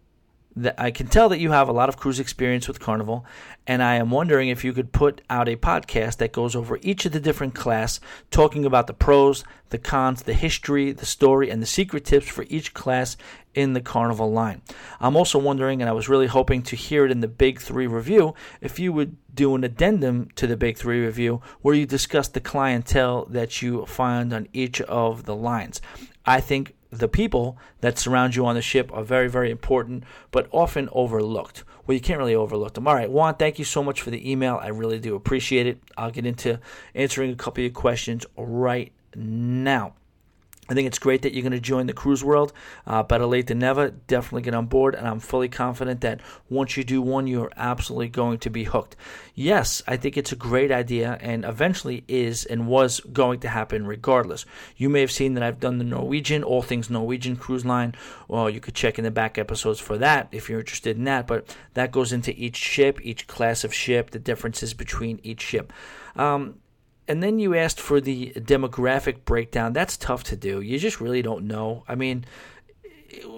that I can tell that you have a lot of cruise experience with Carnival, and I am wondering if you could put out a podcast that goes over each of the different class, talking about the pros, the cons, the history, the story, and the secret tips for each class in the Carnival line. I'm also wondering, and I was really hoping to hear it in the Big Three review, if you would do an addendum to the Big Three review where you discuss the clientele that you find on each of the lines. I think the people that surround you on the ship are very, very important, but often overlooked. Well, you can't really overlook them. All right, Juan, thank you so much for the email. I really do appreciate it. I'll get into answering a couple of your questions right now. I think it's great that you're going to join the cruise world. Uh, better late than never. Definitely get on board, and I'm fully confident that once you do one, you're absolutely going to be hooked. Yes, I think it's a great idea, and eventually is and was going to happen regardless. You may have seen that I've done the Norwegian, all things Norwegian cruise line. Well, you could check in the back episodes for that if you're interested in that, but that goes into each ship, each class of ship, the differences between each ship. Um, and then you asked for the demographic breakdown. That's tough to do. You just really don't know. I mean,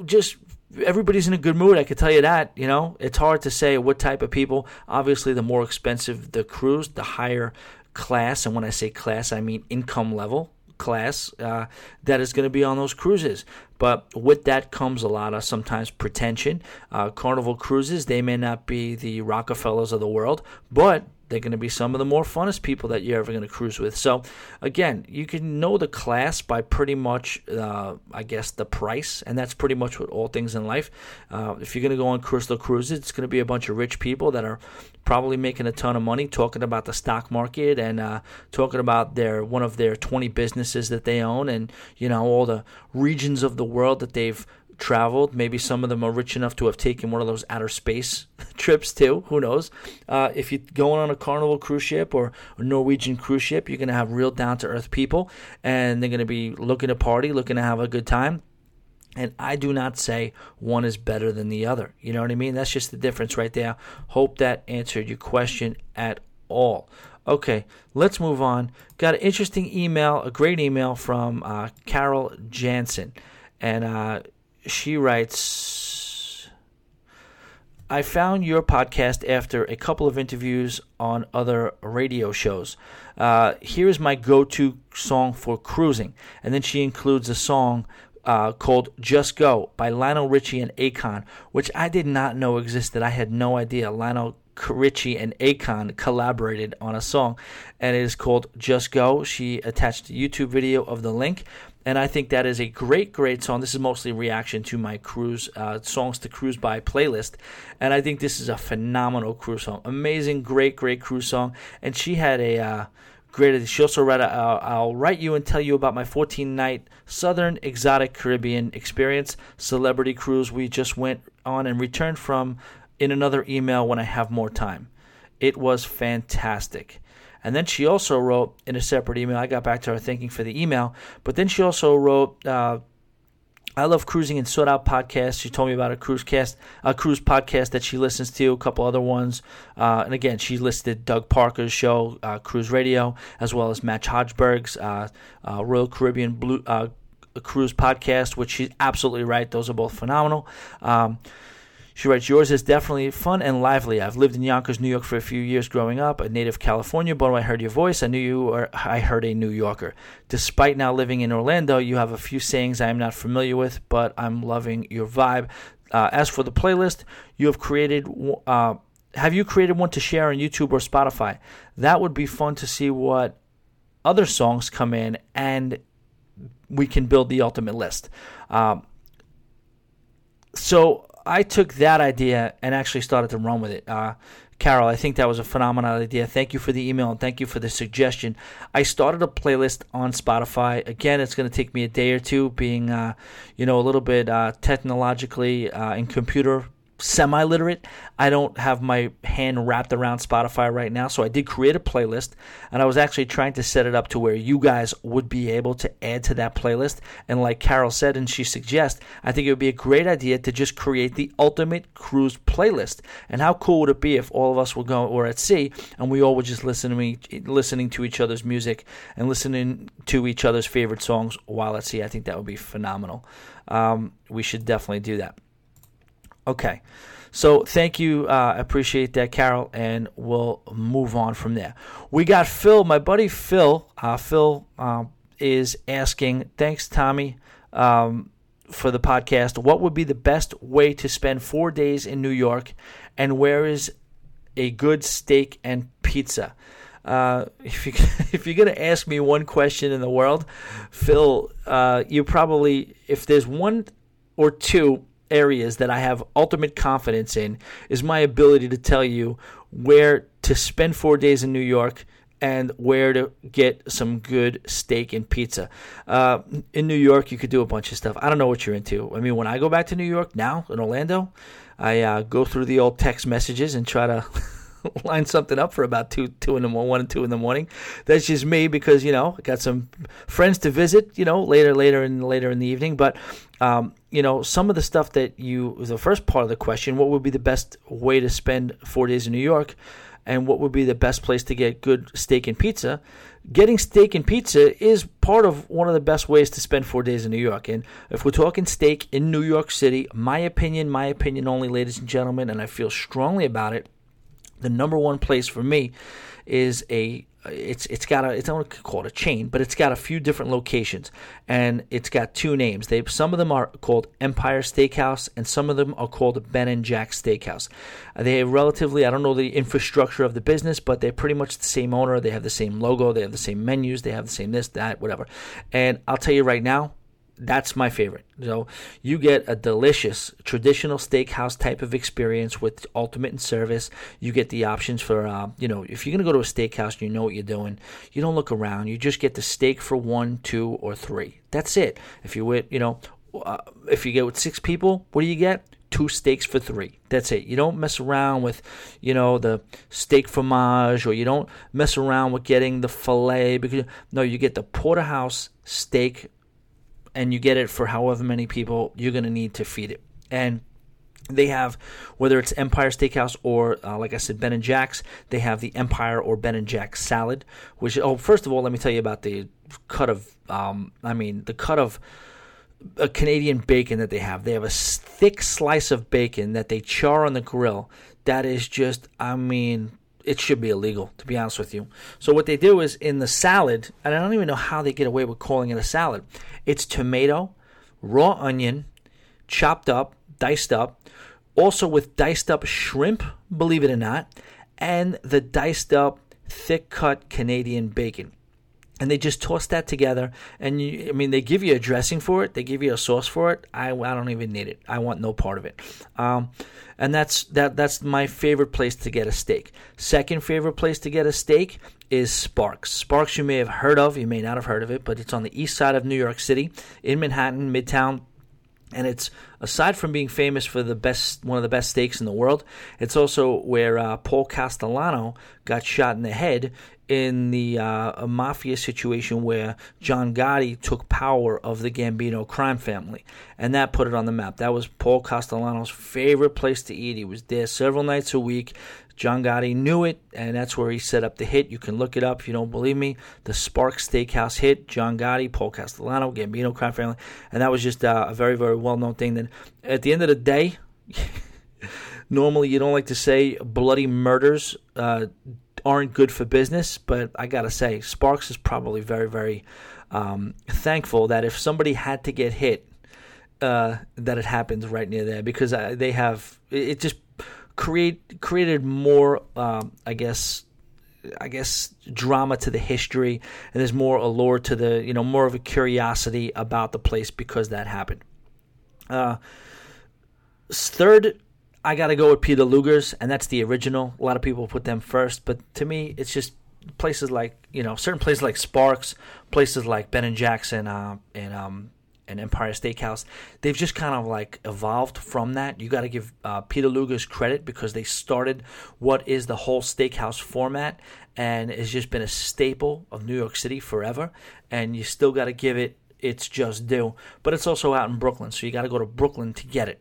just everybody's in a good mood. I could tell you that. You know, it's hard to say what type of people. Obviously, the more expensive the cruise, the higher class. And when I say class, I mean income level class uh, that is going to be on those cruises. But with that comes a lot of sometimes pretension. Uh, Carnival cruises, they may not be the Rockefellers of the world, but they're going to be some of the more funnest people that you're ever going to cruise with. So, again, you can know the class by pretty much, uh, I guess, the price, and that's pretty much what all things in life. Uh, if you're going to go on Crystal Cruises, it's going to be a bunch of rich people that are probably making a ton of money, talking about the stock market and uh, talking about their one of their 20 businesses that they own, and you know all the regions of the world that they've traveled. Maybe some of them are rich enough to have taken one of those outer space <laughs> trips too. Who knows? Uh, if you're going on a Carnival cruise ship or a Norwegian cruise ship, you're going to have real down to earth people, and they're going to be looking to party, looking to have a good time. And I do not say one is better than the other. You know what I mean? That's just the difference right there. Hope that answered your question at all. Okay, let's move on. Got an interesting email, a great email from uh, Carol Jansen. And uh, she writes I found your podcast after a couple of interviews on other radio shows. Uh, here is my go to song for cruising. And then she includes a song uh, called Just Go by Lionel Richie and Akon, which I did not know existed. I had no idea. Lionel Richie and Akon collaborated on a song, and it is called Just Go. She attached a YouTube video of the link, and I think that is a great, great song. This is mostly reaction to my cruise uh, songs to cruise by playlist, and I think this is a phenomenal cruise song. Amazing, great, great cruise song, and she had a. Uh, great. She also read, uh, I'll write you and tell you about my 14 night Southern Exotic Caribbean experience, celebrity cruise we just went on and returned from in another email when I have more time. It was fantastic. And then she also wrote in a separate email, I got back to her thanking for the email, but then she also wrote, uh, I love cruising and sought out podcasts. She told me about a cruise cast, a cruise podcast that she listens to, a couple other ones, uh, and again, she listed Doug Parker's show, uh, Cruise Radio, as well as Matt Hochberg's uh, uh, Royal Caribbean Blog uh, Cruise podcast, which she's absolutely right. Those are both phenomenal. Um, she writes, Yours is definitely fun and lively. I've lived in Yonkers, New York for a few years growing up, a native California, but when I heard your voice, I knew you were, I heard a New Yorker. Despite now living in Orlando, you have a few sayings I am not familiar with, but I'm loving your vibe. Uh, as for the playlist, you have created. Uh, have you created one to share on YouTube or Spotify? That would be fun to see what other songs come in and we can build the ultimate list. Um, so I took that idea and actually started to run with it. Uh, Carol, I think that was a phenomenal idea. Thank you for the email and thank you for the suggestion. I started a playlist on Spotify. Again, it's going to take me a day or two, being, uh, you know, a little bit uh, technologically uh, and computer semi literate. I don't have my hand wrapped around Spotify right now. So I did create a playlist and I was actually trying to set it up to where you guys would be able to add to that playlist. And like Carol said, and she suggests, I think it would be a great idea to just create the ultimate cruise playlist. And how cool would it be if all of us were going were at sea and we all were just listening listening to each other's music and listening to each other's favorite songs while at sea? I think that would be phenomenal. Um, we should definitely do that. Okay. So thank you. Uh, appreciate that, Carol, and we'll move on from there. We got Phil, my buddy Phil. Uh, Phil uh, is asking, thanks, Tommy, um, for the podcast. What would be the best way to spend four days in New York, and where is a good steak and pizza? Uh, if you <laughs> if you're gonna ask me one question in the world, Phil, uh, you probably if there's one or two areas that I have ultimate confidence in is my ability to tell you where to spend four days in New York and where to get some good steak and pizza. Uh, in New York, you could do a bunch of stuff. I don't know what you're into. I mean, when I go back to New York now in Orlando, I uh, go through the old text messages and try to. <laughs> line something up for about two, two in the morning, one and two in the morning. That's just me because you know I got some friends to visit. You know later, later and later in the evening. But um, you know, some of the stuff that you, the first part of the question, what would be the best way to spend four days in New York? And what would be the best place to get good steak and pizza? Getting steak and pizza is part of one of the best ways to spend four days in New York. And if we're talking steak in New York City, my opinion, my opinion only, ladies and gentlemen, and I feel strongly about it, the number one place for me is a it's it's got a it's not call it a chain, but it's got a few different locations, and it's got two names. They some of them are called Empire Steakhouse, and some of them are called Ben and Jack Steakhouse. Uh, they are relatively I don't know the infrastructure of the business, but they're pretty much the same owner. They have the same logo, they have the same menus, they have the same this that whatever. And I'll tell you right now, that's my favorite. So you get a delicious traditional steakhouse type of experience with ultimate in service. You get the options for, uh, you know, if you're gonna go to a steakhouse, and you know what you're doing. You don't look around. You just get the steak for one, two, or three. That's it. If you with, you know, uh, if you get with six people, what do you get? Two steaks for three. That's it. You don't mess around with, you know, the steak fromage, or you don't mess around with getting the fillet because no, you get the porterhouse steak and you get it for however many people you're going to need to feed it. And they have whether it's Empire Steakhouse or uh, like I said Ben and Jack's they have the Empire or Ben and Jack salad which oh first of all let me tell you about the cut of um, I mean the cut of a Canadian bacon that they have they have a thick slice of bacon that they char on the grill that is just I mean it should be illegal, to be honest with you. So what they do is in the salad, and I don't even know how they get away with calling it a salad. It's tomato raw onion, chopped up, diced up, also with diced up shrimp, believe it or not, and the diced up thick cut Canadian bacon and they just toss that together and you, i mean they give you a dressing for it they give you a sauce for it. I, I don't even need it. I want no part of it. Um, and that's that that's my favorite place to get a steak. Second favorite place to get a steak is sparks. Sparks you may have heard of you may not have heard of it but it's on the east side of new york city in manhattan midtown and it's aside from being famous for the best one of the best steaks in the world it's also where uh, paul castellano got shot in the head in the uh, mafia situation where John Gotti took power of the Gambino crime family, and that put it on the map. That was Paul Castellano's favorite place to eat. He was there several nights a week. John Gotti knew it, and that's where he set up the hit. You can look it up if you don't believe me. The Spark Steakhouse hit, John Gotti, Paul Castellano, Gambino crime family, and that was just uh, a very, very well known thing. That at the end of the day, <laughs> normally you don't like to say bloody murders. Uh, aren't good for business, but I gotta say, Sparks is probably very, very um, thankful that if somebody had to get hit, uh, that it happens right near there because uh, they have it just create created more, um, I guess, I guess drama to the history, and there's more allure to the you know more of a curiosity about the place because that happened. Uh, third I got to go with Peter Luger's, and that's the original. A lot of people put them first, but to me, it's just places like you know certain places like Sparks, places like Ben and Jackson, uh, and um, and Empire Steakhouse. They've just kind of like evolved from that. You got to give uh, Peter Luger's credit because they started what is the whole steakhouse format, and it's just been a staple of New York City forever. And you still got to give it its just due. But it's also out in Brooklyn, so you got to go to Brooklyn to get it.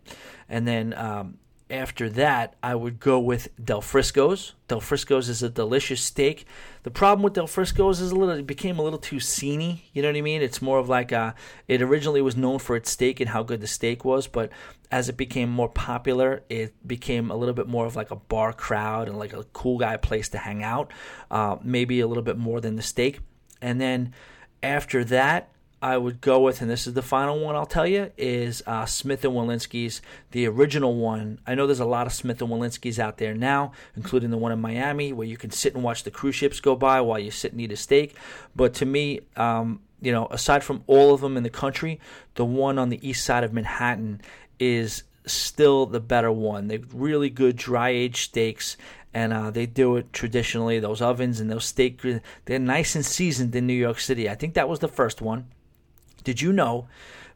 And then um, after that, I would go with Del Frisco's. Del Frisco's is a delicious steak. The problem with Del Frisco's is a little, it became a little too sceney. You know what I mean? It's more of like a, it originally was known for its steak and how good the steak was, but as it became more popular, it became a little bit more of like a bar crowd and like a cool guy place to hang out. Uh, maybe a little bit more than the steak. And then after that, I would go with, and this is the final one I'll tell you, is uh, Smith and Wollensky's, the original one. I know there's a lot of Smith and Wollensky's out there now, including the one in Miami, where you can sit and watch the cruise ships go by while you sit and eat a steak. But to me, um, you know, aside from all of them in the country, the one on the east side of Manhattan is still the better one. They're really good dry aged steaks, and uh, they do it traditionally. Those ovens and those steak, they're nice and seasoned in New York City. I think that was the first one. Did you know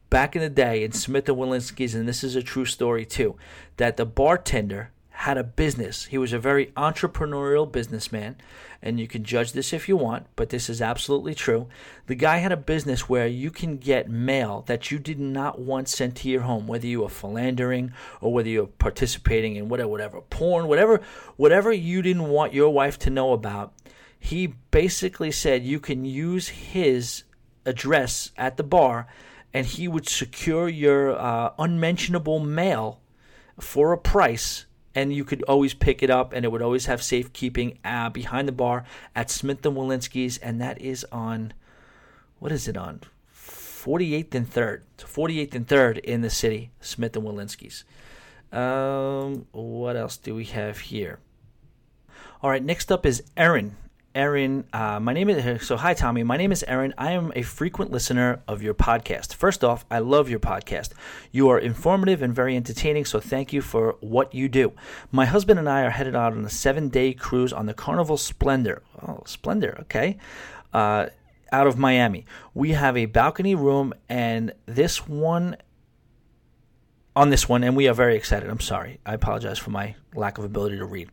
back in the day in Smith and Wollensky's, and this is a true story too, that the bartender had a business. He was a very entrepreneurial businessman, and you can judge this if you want, but this is absolutely true. The guy had a business where you can get mail that you did not want sent to your home, whether you were philandering or whether you're participating in whatever, whatever porn, whatever, whatever you didn't want your wife to know about. He basically said you can use his address at the bar, and he would secure your uh, unmentionable mail for a price. And you could always pick it up, and it would always have safekeeping uh, behind the bar at Smith and Wollensky's, and that is on what is it on? 48th and 3rd. 48th and 3rd in the city, Smith and Wollensky's. Um, what else do we have here? All right, next up is Erin. Erin. Uh, my name is so. Hi, Tommy. My name is Erin. I am a frequent listener of your podcast. First off, I love your podcast. You are informative and very entertaining. So thank you for what you do. My husband and I are headed out on a seven-day cruise on the Carnival Splendor. Oh, Splendor. Okay. Uh, out of Miami. We have a balcony room, and this one on this one, and we are very excited. I'm sorry. I apologize for my lack of ability to read.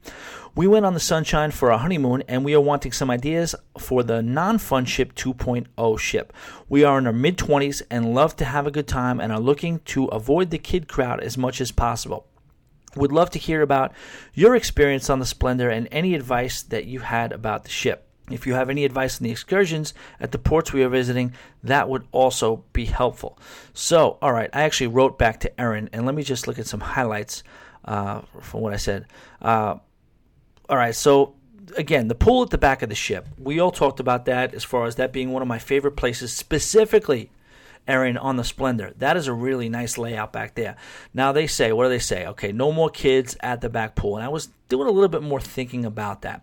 We went on the Sunshine for our honeymoon, and we are wanting some ideas for the non fun ship 2.0 ship. We are in our mid 20s and love to have a good time and are looking to avoid the kid crowd as much as possible. Would love to hear about your experience on the Splendor and any advice that you had about the ship. If you have any advice on the excursions at the ports we are visiting, that would also be helpful. So, all right, I actually wrote back to Erin, and let me just look at some highlights uh, from what I said. Uh, all right, so again, the pool at the back of the ship. We all talked about that as far as that being one of my favorite places, specifically Erin on the Splendor. That is a really nice layout back there. Now they say, what do they say? Okay, no more kids at the back pool. And I was doing a little bit more thinking about that.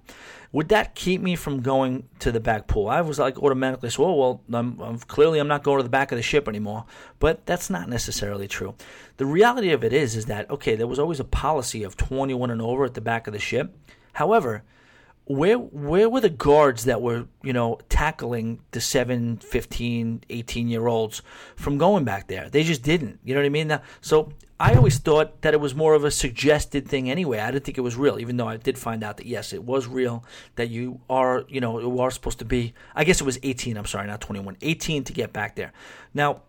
Would that keep me from going to the back pool? I was like automatically, so oh, well, I'm, I'm, clearly I'm not going to the back of the ship anymore. But that's not necessarily true. The reality of it is, is that okay, there was always a policy of 21 and over at the back of the ship. However, where where were the guards that were you know tackling the 7 15 18 year olds from going back there? They just didn't. You know what i mean? Now, so i always thought that it was more of a suggested thing anyway. I didn't think it was real even though i did find out that yes it was real that you are you know you are supposed to be i guess it was 18 i'm sorry not 21 18 to get back there. Now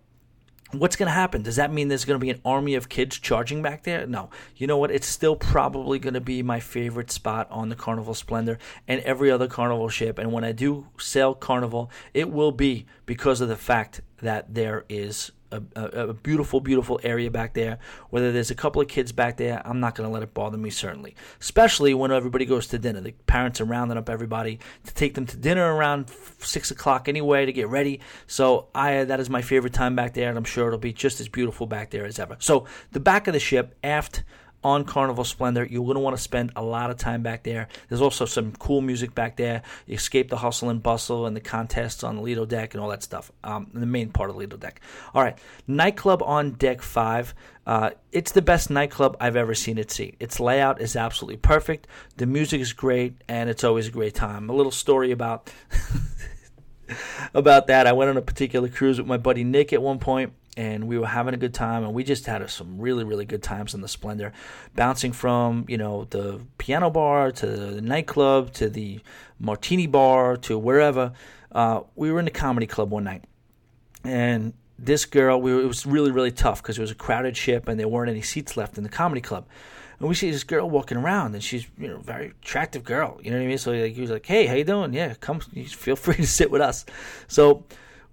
What's going to happen? Does that mean there's going to be an army of kids charging back there? No. You know what? It's still probably going to be my favorite spot on the Carnival Splendor and every other Carnival ship. And when I do sail Carnival, it will be because of the fact that there is a, a, beautiful, beautiful area back there. Whether there's a couple of kids back there, I'm not going to let it bother me, certainly. Especially when everybody goes to dinner. The parents are rounding up everybody to take them to dinner around 6 o'clock anyway to get ready. So I that is my favorite time back there, and I'm sure it'll be just as beautiful back there as ever. So the back of the ship, aft on Carnival Splendor. You're going to want to spend a lot of time back there. There's also some cool music back there. You escape the hustle and bustle and the contests on the Lido deck and all that stuff. Um, the main part of the Lido deck. All right, nightclub on deck five. Uh, it's the best nightclub I've ever seen it see. Its layout is absolutely perfect. The music is great, and it's always a great time. A little story about. <laughs> about that, I went on a particular cruise with my buddy Nick at one point, and we were having a good time and we just had some really really good times in the splendor. Bouncing from you know the piano bar to the nightclub to the martini bar to wherever uh, we were in the comedy club one night. And this girl we it was really really tough because it was a crowded ship and there weren't any seats left in the comedy club. And we see this girl walking around and she's you know very attractive girl you know what i mean? So like, he was like hey how you doing? Yeah come feel <laughs> free to sit with us. So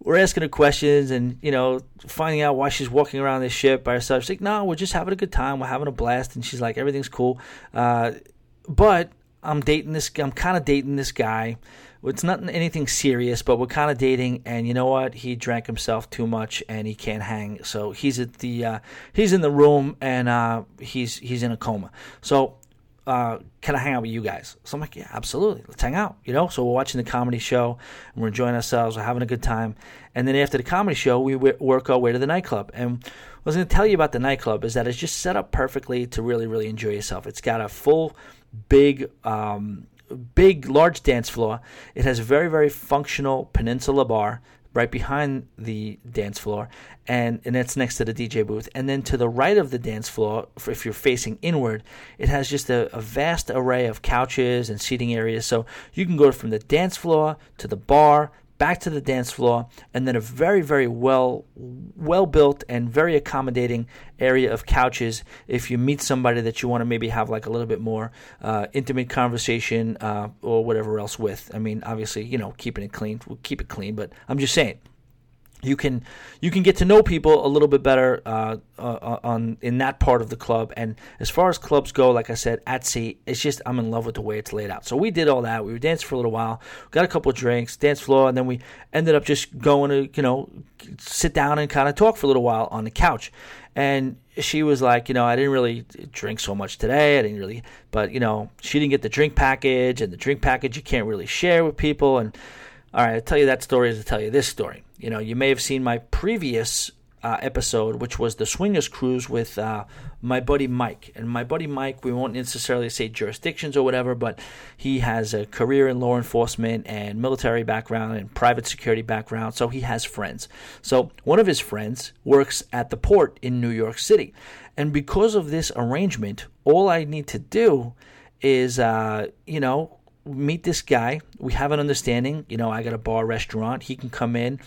we're asking her questions and you know finding out why she's walking around this ship by herself. She's like, "No, we're just having a good time. We're having a blast." And she's like, "Everything's cool," uh, but I'm dating this. I'm kind of dating this guy. It's not anything serious, but we're kind of dating. And you know what? He drank himself too much, and he can't hang. So he's at the uh, he's in the room, and uh, he's he's in a coma. So uh, can I hang out with you guys? So I'm like, yeah, absolutely. Let's hang out, you know? So we're watching the comedy show and we're enjoying ourselves. We're having a good time. And then after the comedy show, we w- work our way to the nightclub. And what I was going to tell you about the nightclub is that it's just set up perfectly to really, really enjoy yourself. It's got a full, big, um, big, large dance floor. It has a very, very functional peninsula bar right behind the dance floor, and, and that's next to the DJ booth. And then to the right of the dance floor, if you're facing inward, it has just a, a vast array of couches and seating areas. So you can go from the dance floor to the bar back to the dance floor, and then a very, very well, well built and very accommodating area of couches. If you meet somebody that you want to maybe have like a little bit more uh, intimate conversation uh, or whatever else with. I mean, obviously, you know, keeping it clean, we'll keep it clean, but I'm just saying you can you can get to know people a little bit better uh, uh, on in that part of the club. And as far as clubs go, like I said, at sea, it's just I'm in love with the way it's laid out. So we did all that. We were dancing for a little while, got a couple of drinks, dance floor, and then we ended up just going to you know sit down and kind of talk for a little while on the couch. And she was like, you know, I didn't really drink so much today. I didn't really, but you know, she didn't get the drink package, and the drink package you can't really share with people. And all right, I tell you that story is to tell you this story. You know, you may have seen my previous uh, episode, which was the Swingers Cruise with uh, my buddy Mike. And my buddy Mike, we won't necessarily say jurisdictions or whatever, but he has a career in law enforcement and military background and private security background, so he has friends. So one of his friends works at the port in New York City. And because of this arrangement, all I need to do is, uh, you know, meet this guy. We have an understanding. You know, I got a bar restaurant. He can come in,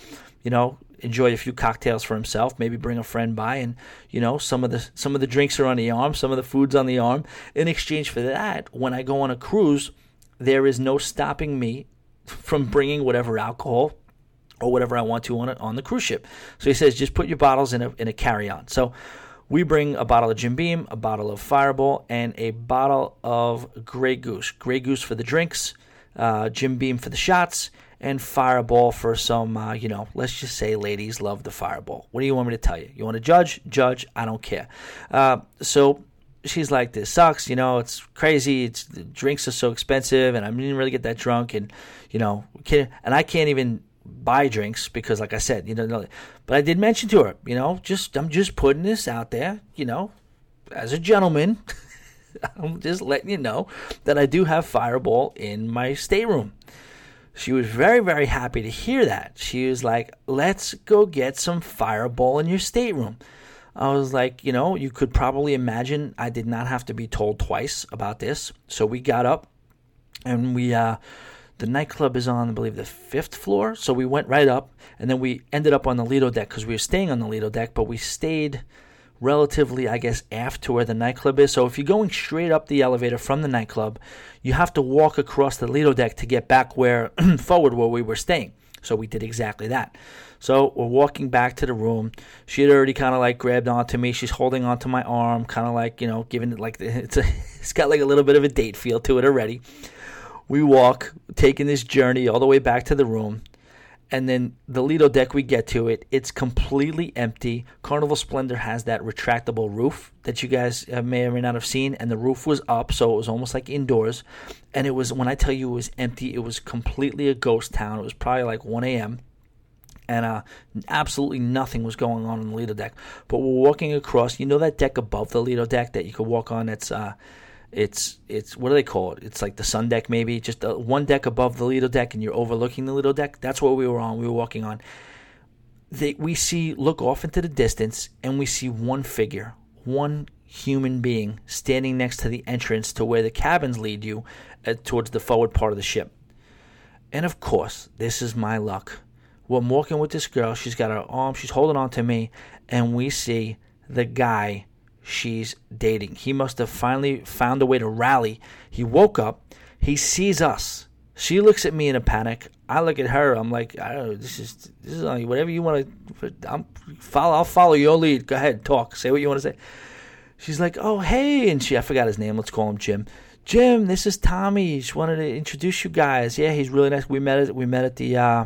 you know, enjoy a few cocktails for himself. Maybe bring a friend by, and you know, some of the some of the drinks are on the arm, some of the food's on the arm. In exchange for that, when I go on a cruise, there is no stopping me <laughs> from bringing whatever alcohol or whatever I want to on it on the cruise ship. So he says, just put your bottles in a in a carry on. So we bring a bottle of Jim Beam, a bottle of Fireball, and a bottle of Grey Goose. Grey Goose for the drinks, uh, Jim Beam for the shots, and Fireball for some, uh, you know, let's just say ladies love the Fireball. What do you want me to tell you? You want to judge? Judge. I don't care. Uh, so she's like, this sucks. You know, it's crazy. It's the drinks are so expensive, and I didn't really get that drunk, and you know, and I can't even buy drinks because, like I said, you know. But I did mention to her, you know, just I'm just putting this out there, you know, as a gentleman. <laughs> I'm just letting you know that I do have Fireball in my stateroom. She was very, very happy to hear that. She was like, let's go get some Fireball in your stateroom. I was like, you know, you could probably imagine I did not have to be told twice about this. So we got up and we, uh, the nightclub is on, I believe, the fifth floor. So we went right up and then we ended up on the Lido deck because we were staying on the Lido deck, but we stayed relatively, I guess, aft to where the nightclub is. So if you're going straight up the elevator from the nightclub, you have to walk across the Lido deck to get back where <clears throat> forward where we were staying. So we did exactly that. So we're walking back to the room. She had already kind of like grabbed onto me. She's holding onto my arm, kind of like you know, giving it like it's <laughs> a, it's got like a little bit of a date feel to it already. We walk, taking this journey all the way back to the room and then the Lido deck, we get to it. It's completely empty. Carnival Splendor has that retractable roof that you guys may or may not have seen, and the roof was up, so it was almost like indoors. And it was, when I tell you it was empty, it was completely a ghost town. It was probably like 1 a.m., and uh, absolutely nothing was going on on the Lido deck. But we're walking across, you know, that deck above the Lido deck that you could walk on that's. Uh, it's it's what do they call it? It's like the sun deck, maybe just one deck above the Lido deck, and you're overlooking the Lido deck. That's what we were on. We were walking on. They, we see look off into the distance, and we see one figure, one human being standing next to the entrance to where the cabins lead you uh, towards the forward part of the ship. And of course, this is my luck. We're walking with this girl. She's got her arm. She's holding on to me, and we see the guy she's dating. He must have finally found a way to rally. He woke up. He sees us. She looks at me in a panic. I look at her. I'm like, I don't know. This is this is whatever you want to. I'm follow. I'll follow your lead. Go ahead, talk. Say what you want to say. She's like, oh hey, and she I forgot his name. Let's call him Jim. Jim, this is Tommy. Just wanted to introduce you guys. Yeah, he's really nice. We met at we met at the uh,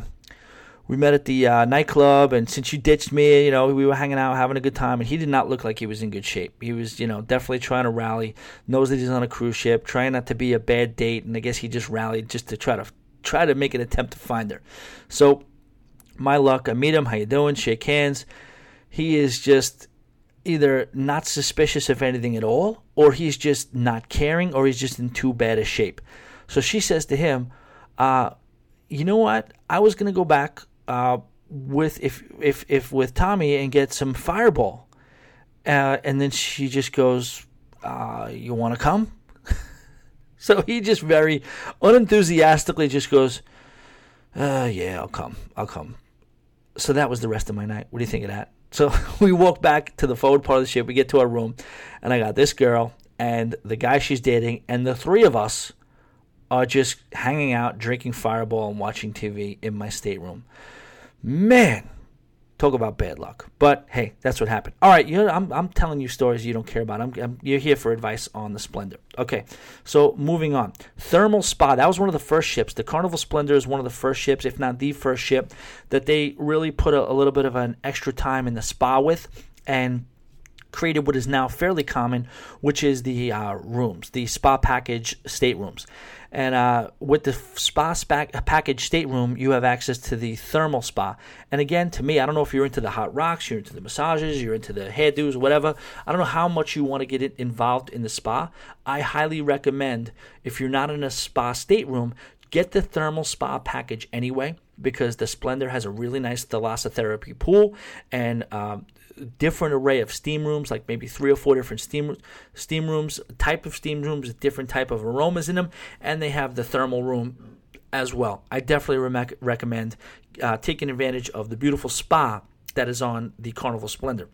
we met at the uh, nightclub, and since you ditched me, you know, we were hanging out, having a good time, and he did not look like he was in good shape. He was, you know, definitely trying to rally, knows that he's on a cruise ship, trying not to be a bad date, and I guess he just rallied just to try to try to make an attempt to find her. So, my luck, I meet him. How you doing? Shake hands. He is just either not suspicious of anything at all, or he's just not caring, or he's just in too bad a shape. So she says to him, uh, "You know what? I was gonna go back uh, with if if if with Tommy and get some Fireball, uh, and then she just goes, uh, "You want to come?" <laughs> so he just very unenthusiastically just goes, uh, "Yeah, I'll come. I'll come." So that was the rest of my night. What do you think of that? So <laughs> we walk back to the forward part of the ship. We get to our room, and I got this girl and the guy she's dating, and the three of us are just hanging out, drinking Fireball, and watching TV in my stateroom. Man, talk about bad luck. But hey, that's what happened. All right, you know, I'm, I'm telling you stories you don't care about. I'm, I'm, you're here for advice on the Splendor. Okay, so moving on. Thermal Spa. That was one of the first ships. The Carnival Splendor is one of the first ships, if not the first ship, that they really put a, a little bit of an extra time in the spa with. And created what is now fairly common, which is the uh, rooms, the spa package staterooms. And uh, with the spa package stateroom, you have access to the thermal spa. And again, to me, I don't know if you're into the hot rocks, you're into the massages, you're into the hairdos, whatever. I don't know how much you want to get involved in the spa. I highly recommend, if you're not in a spa stateroom, get the thermal spa package anyway because the Splendor has a really nice thalassotherapy pool and um, different array of steam rooms, like maybe three or four different steam steam rooms, type of steam rooms, different type of aromas in them, and they have the thermal room as well. I definitely re- recommend uh, taking advantage of the beautiful spa that is on the Carnival Splendor.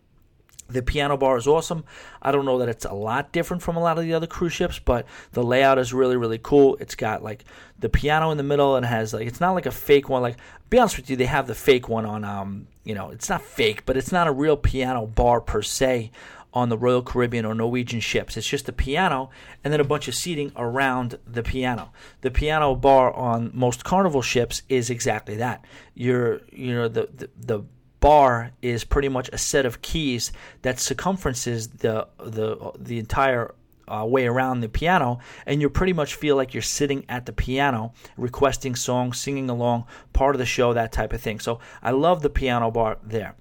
The piano bar is awesome. I don't know that it's a lot different from a lot of the other cruise ships, but the layout is really, really cool. It's got like the piano in the middle and has like it's not like a fake one. Like be honest with you, they have the fake one on um you know it's not fake, but it's not a real piano bar per se on the Royal Caribbean or Norwegian ships. It's just a piano and then a bunch of seating around the piano. The piano bar on most Carnival ships is exactly that. You're, you know, the, the, the bar is pretty much a set of keys that circumferences the the the entire uh, way around the piano, and you pretty much feel like you're sitting at the piano, requesting songs, singing along, part of the show, that type of thing. So I love the piano bar there.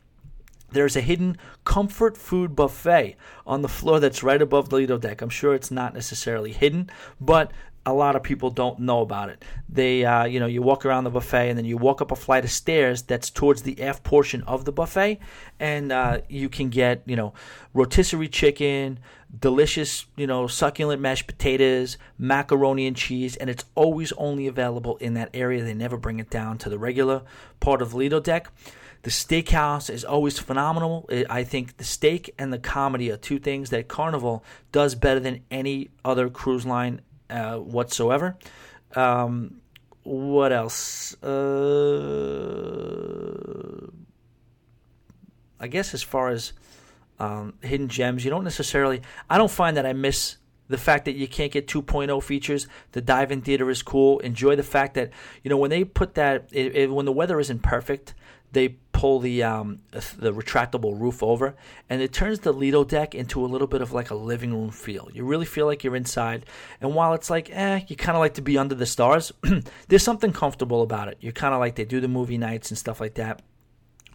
There's a hidden comfort food buffet on the floor that's right above the Lido deck. I'm sure it's not necessarily hidden, but a lot of people don't know about it. They, uh, you know, you walk around the buffet and then you walk up a flight of stairs that's towards the aft portion of the buffet, and uh, you can get, you know, rotisserie chicken, delicious, you know, succulent mashed potatoes, macaroni and cheese, and it's always only available in that area. They never bring it down to the regular part of Lido deck. The steakhouse is always phenomenal. I think the steak and the comedy are two things that Carnival does better than any other cruise line uh, whatsoever. Um, what else? Uh, I guess as far as um, hidden gems, you don't necessarily. I don't find that I miss the fact that you can't get 2.0 features. The dive-in theater is cool. Enjoy the fact that you know when they put that it, it, when the weather isn't perfect, they pull the um, the retractable roof over, and it turns the Lido deck into a little bit of like a living room feel. You really feel like you're inside, and while it's like, eh, you kind of like to be under the stars. <clears throat> there's something comfortable about it. You're kind of like they do the movie nights and stuff like that.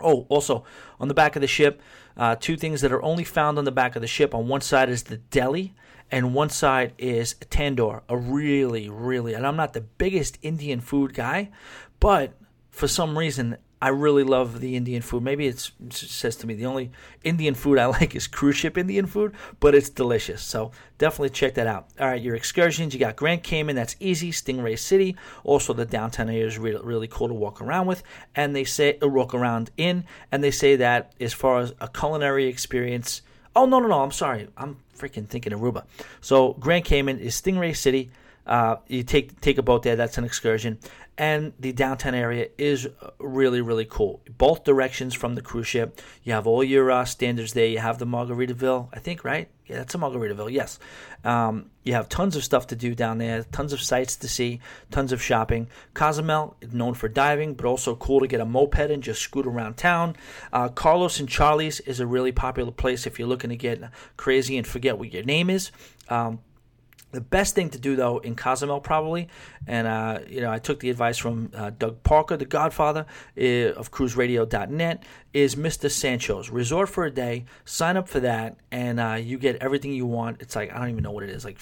Oh, also on the back of the ship, uh, two things that are only found on the back of the ship. On one side is the deli, and one side is tandoor. A really, really, and I'm not the biggest Indian food guy, but for some reason I really love the Indian food. Maybe it says to me the only Indian food I <laughs> like is cruise ship Indian food, but it's delicious. So definitely check that out. All right, your excursions. You got Grand Cayman, that's easy. Stingray City, also the downtown area is really, really cool to walk around with, and they say uh, walk around in, and they say that as far as a culinary experience. Oh no no no! I'm sorry. I'm freaking thinking Aruba. So Grand Cayman is Stingray City. Uh, you take take a boat there. That's an excursion, and the downtown area is really really cool. Both directions from the cruise ship. You have all your uh, standards there. You have the Margaritaville, I think, right? Yeah, that's a Margaritaville. Yes. Um, you have tons of stuff to do down there. Tons of sights to see. Tons of shopping. Cozumel known for diving, but also cool to get a moped and just scoot around town. Uh, Carlos and Charlie's is a really popular place if you're looking to get crazy and forget what your name is. Um, the best thing to do though in Cozumel probably, and uh, you know I took the advice from uh, Doug Parker, the Godfather of CruiseRadio.net, is Mr. Sancho's Resort for a Day. Sign up for that, and uh, you get everything you want. It's like I don't even know what it is, like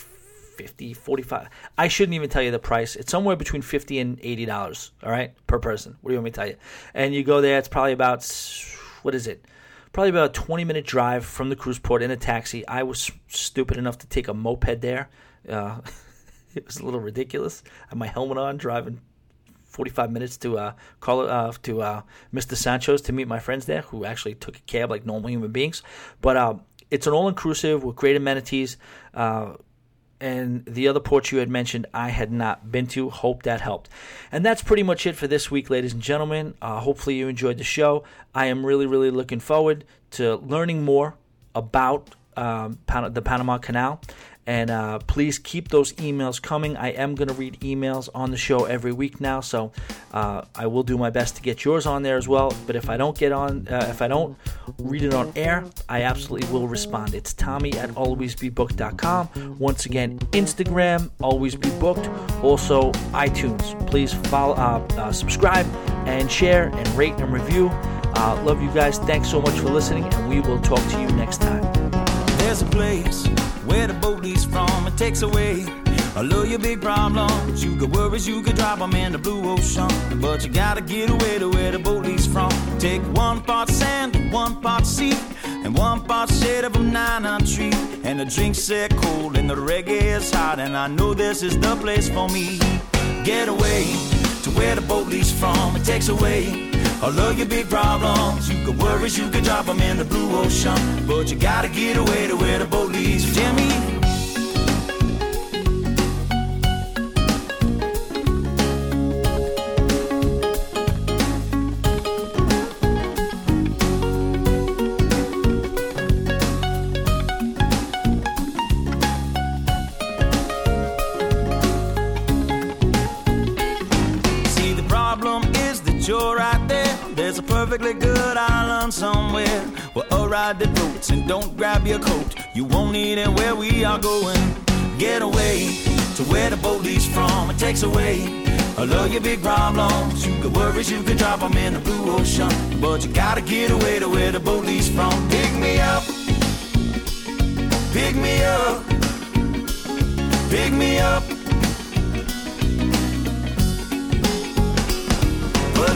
50 45 i shouldn't even tell you the price it's somewhere between 50 and 80 dollars all right per person what do you want me to tell you and you go there it's probably about what is it probably about a 20 minute drive from the cruise port in a taxi i was stupid enough to take a moped there uh, <laughs> it was a little ridiculous. I had my helmet on, driving 45 minutes to uh, call uh, to uh, Mr. Sancho's to meet my friends there, who actually took a cab like normal human beings. But uh, it's an all-inclusive with great amenities. Uh, and the other ports you had mentioned, I had not been to. Hope that helped. And that's pretty much it for this week, ladies and gentlemen. Uh, hopefully, you enjoyed the show. I am really, really looking forward to learning more about um, the Panama Canal and uh, please keep those emails coming. I am going to read emails on the show every week now, so uh, I will do my best to get yours on there as well. But if I don't get on, uh, if I don't read it on air, I absolutely will respond. It's Tommy at alwaysbebooked.com. Once again, Instagram, always be booked. Also, iTunes. Please follow, uh, uh, subscribe, and share, and rate and review. Uh, love you guys. Thanks so much for listening, and we will talk to you next time. There's a place where the boat leaves from. It takes away all of your big problems. You got worries, you could drop them in the blue ocean. But you gotta get away to where the boat leaves from. Take one part sand, one part sea, and one part shade of a nine tree. And the drinks set cold, and the reggae is hot. And I know this is the place for me. Get away to where the boat leaves from. It takes away all of your big problems. You can worries, you can drop them in the blue ocean. But you gotta get away to where the boat. Tell me perfectly good island somewhere where a ride that floats and don't grab your coat. You won't need it where we are going. Get away to where the boat leaves from. It takes away all of your big problems. You could worries, you could drop them in the blue ocean. But you gotta get away to where the boat leaves from. Pick me up. Pick me up. Pick me up.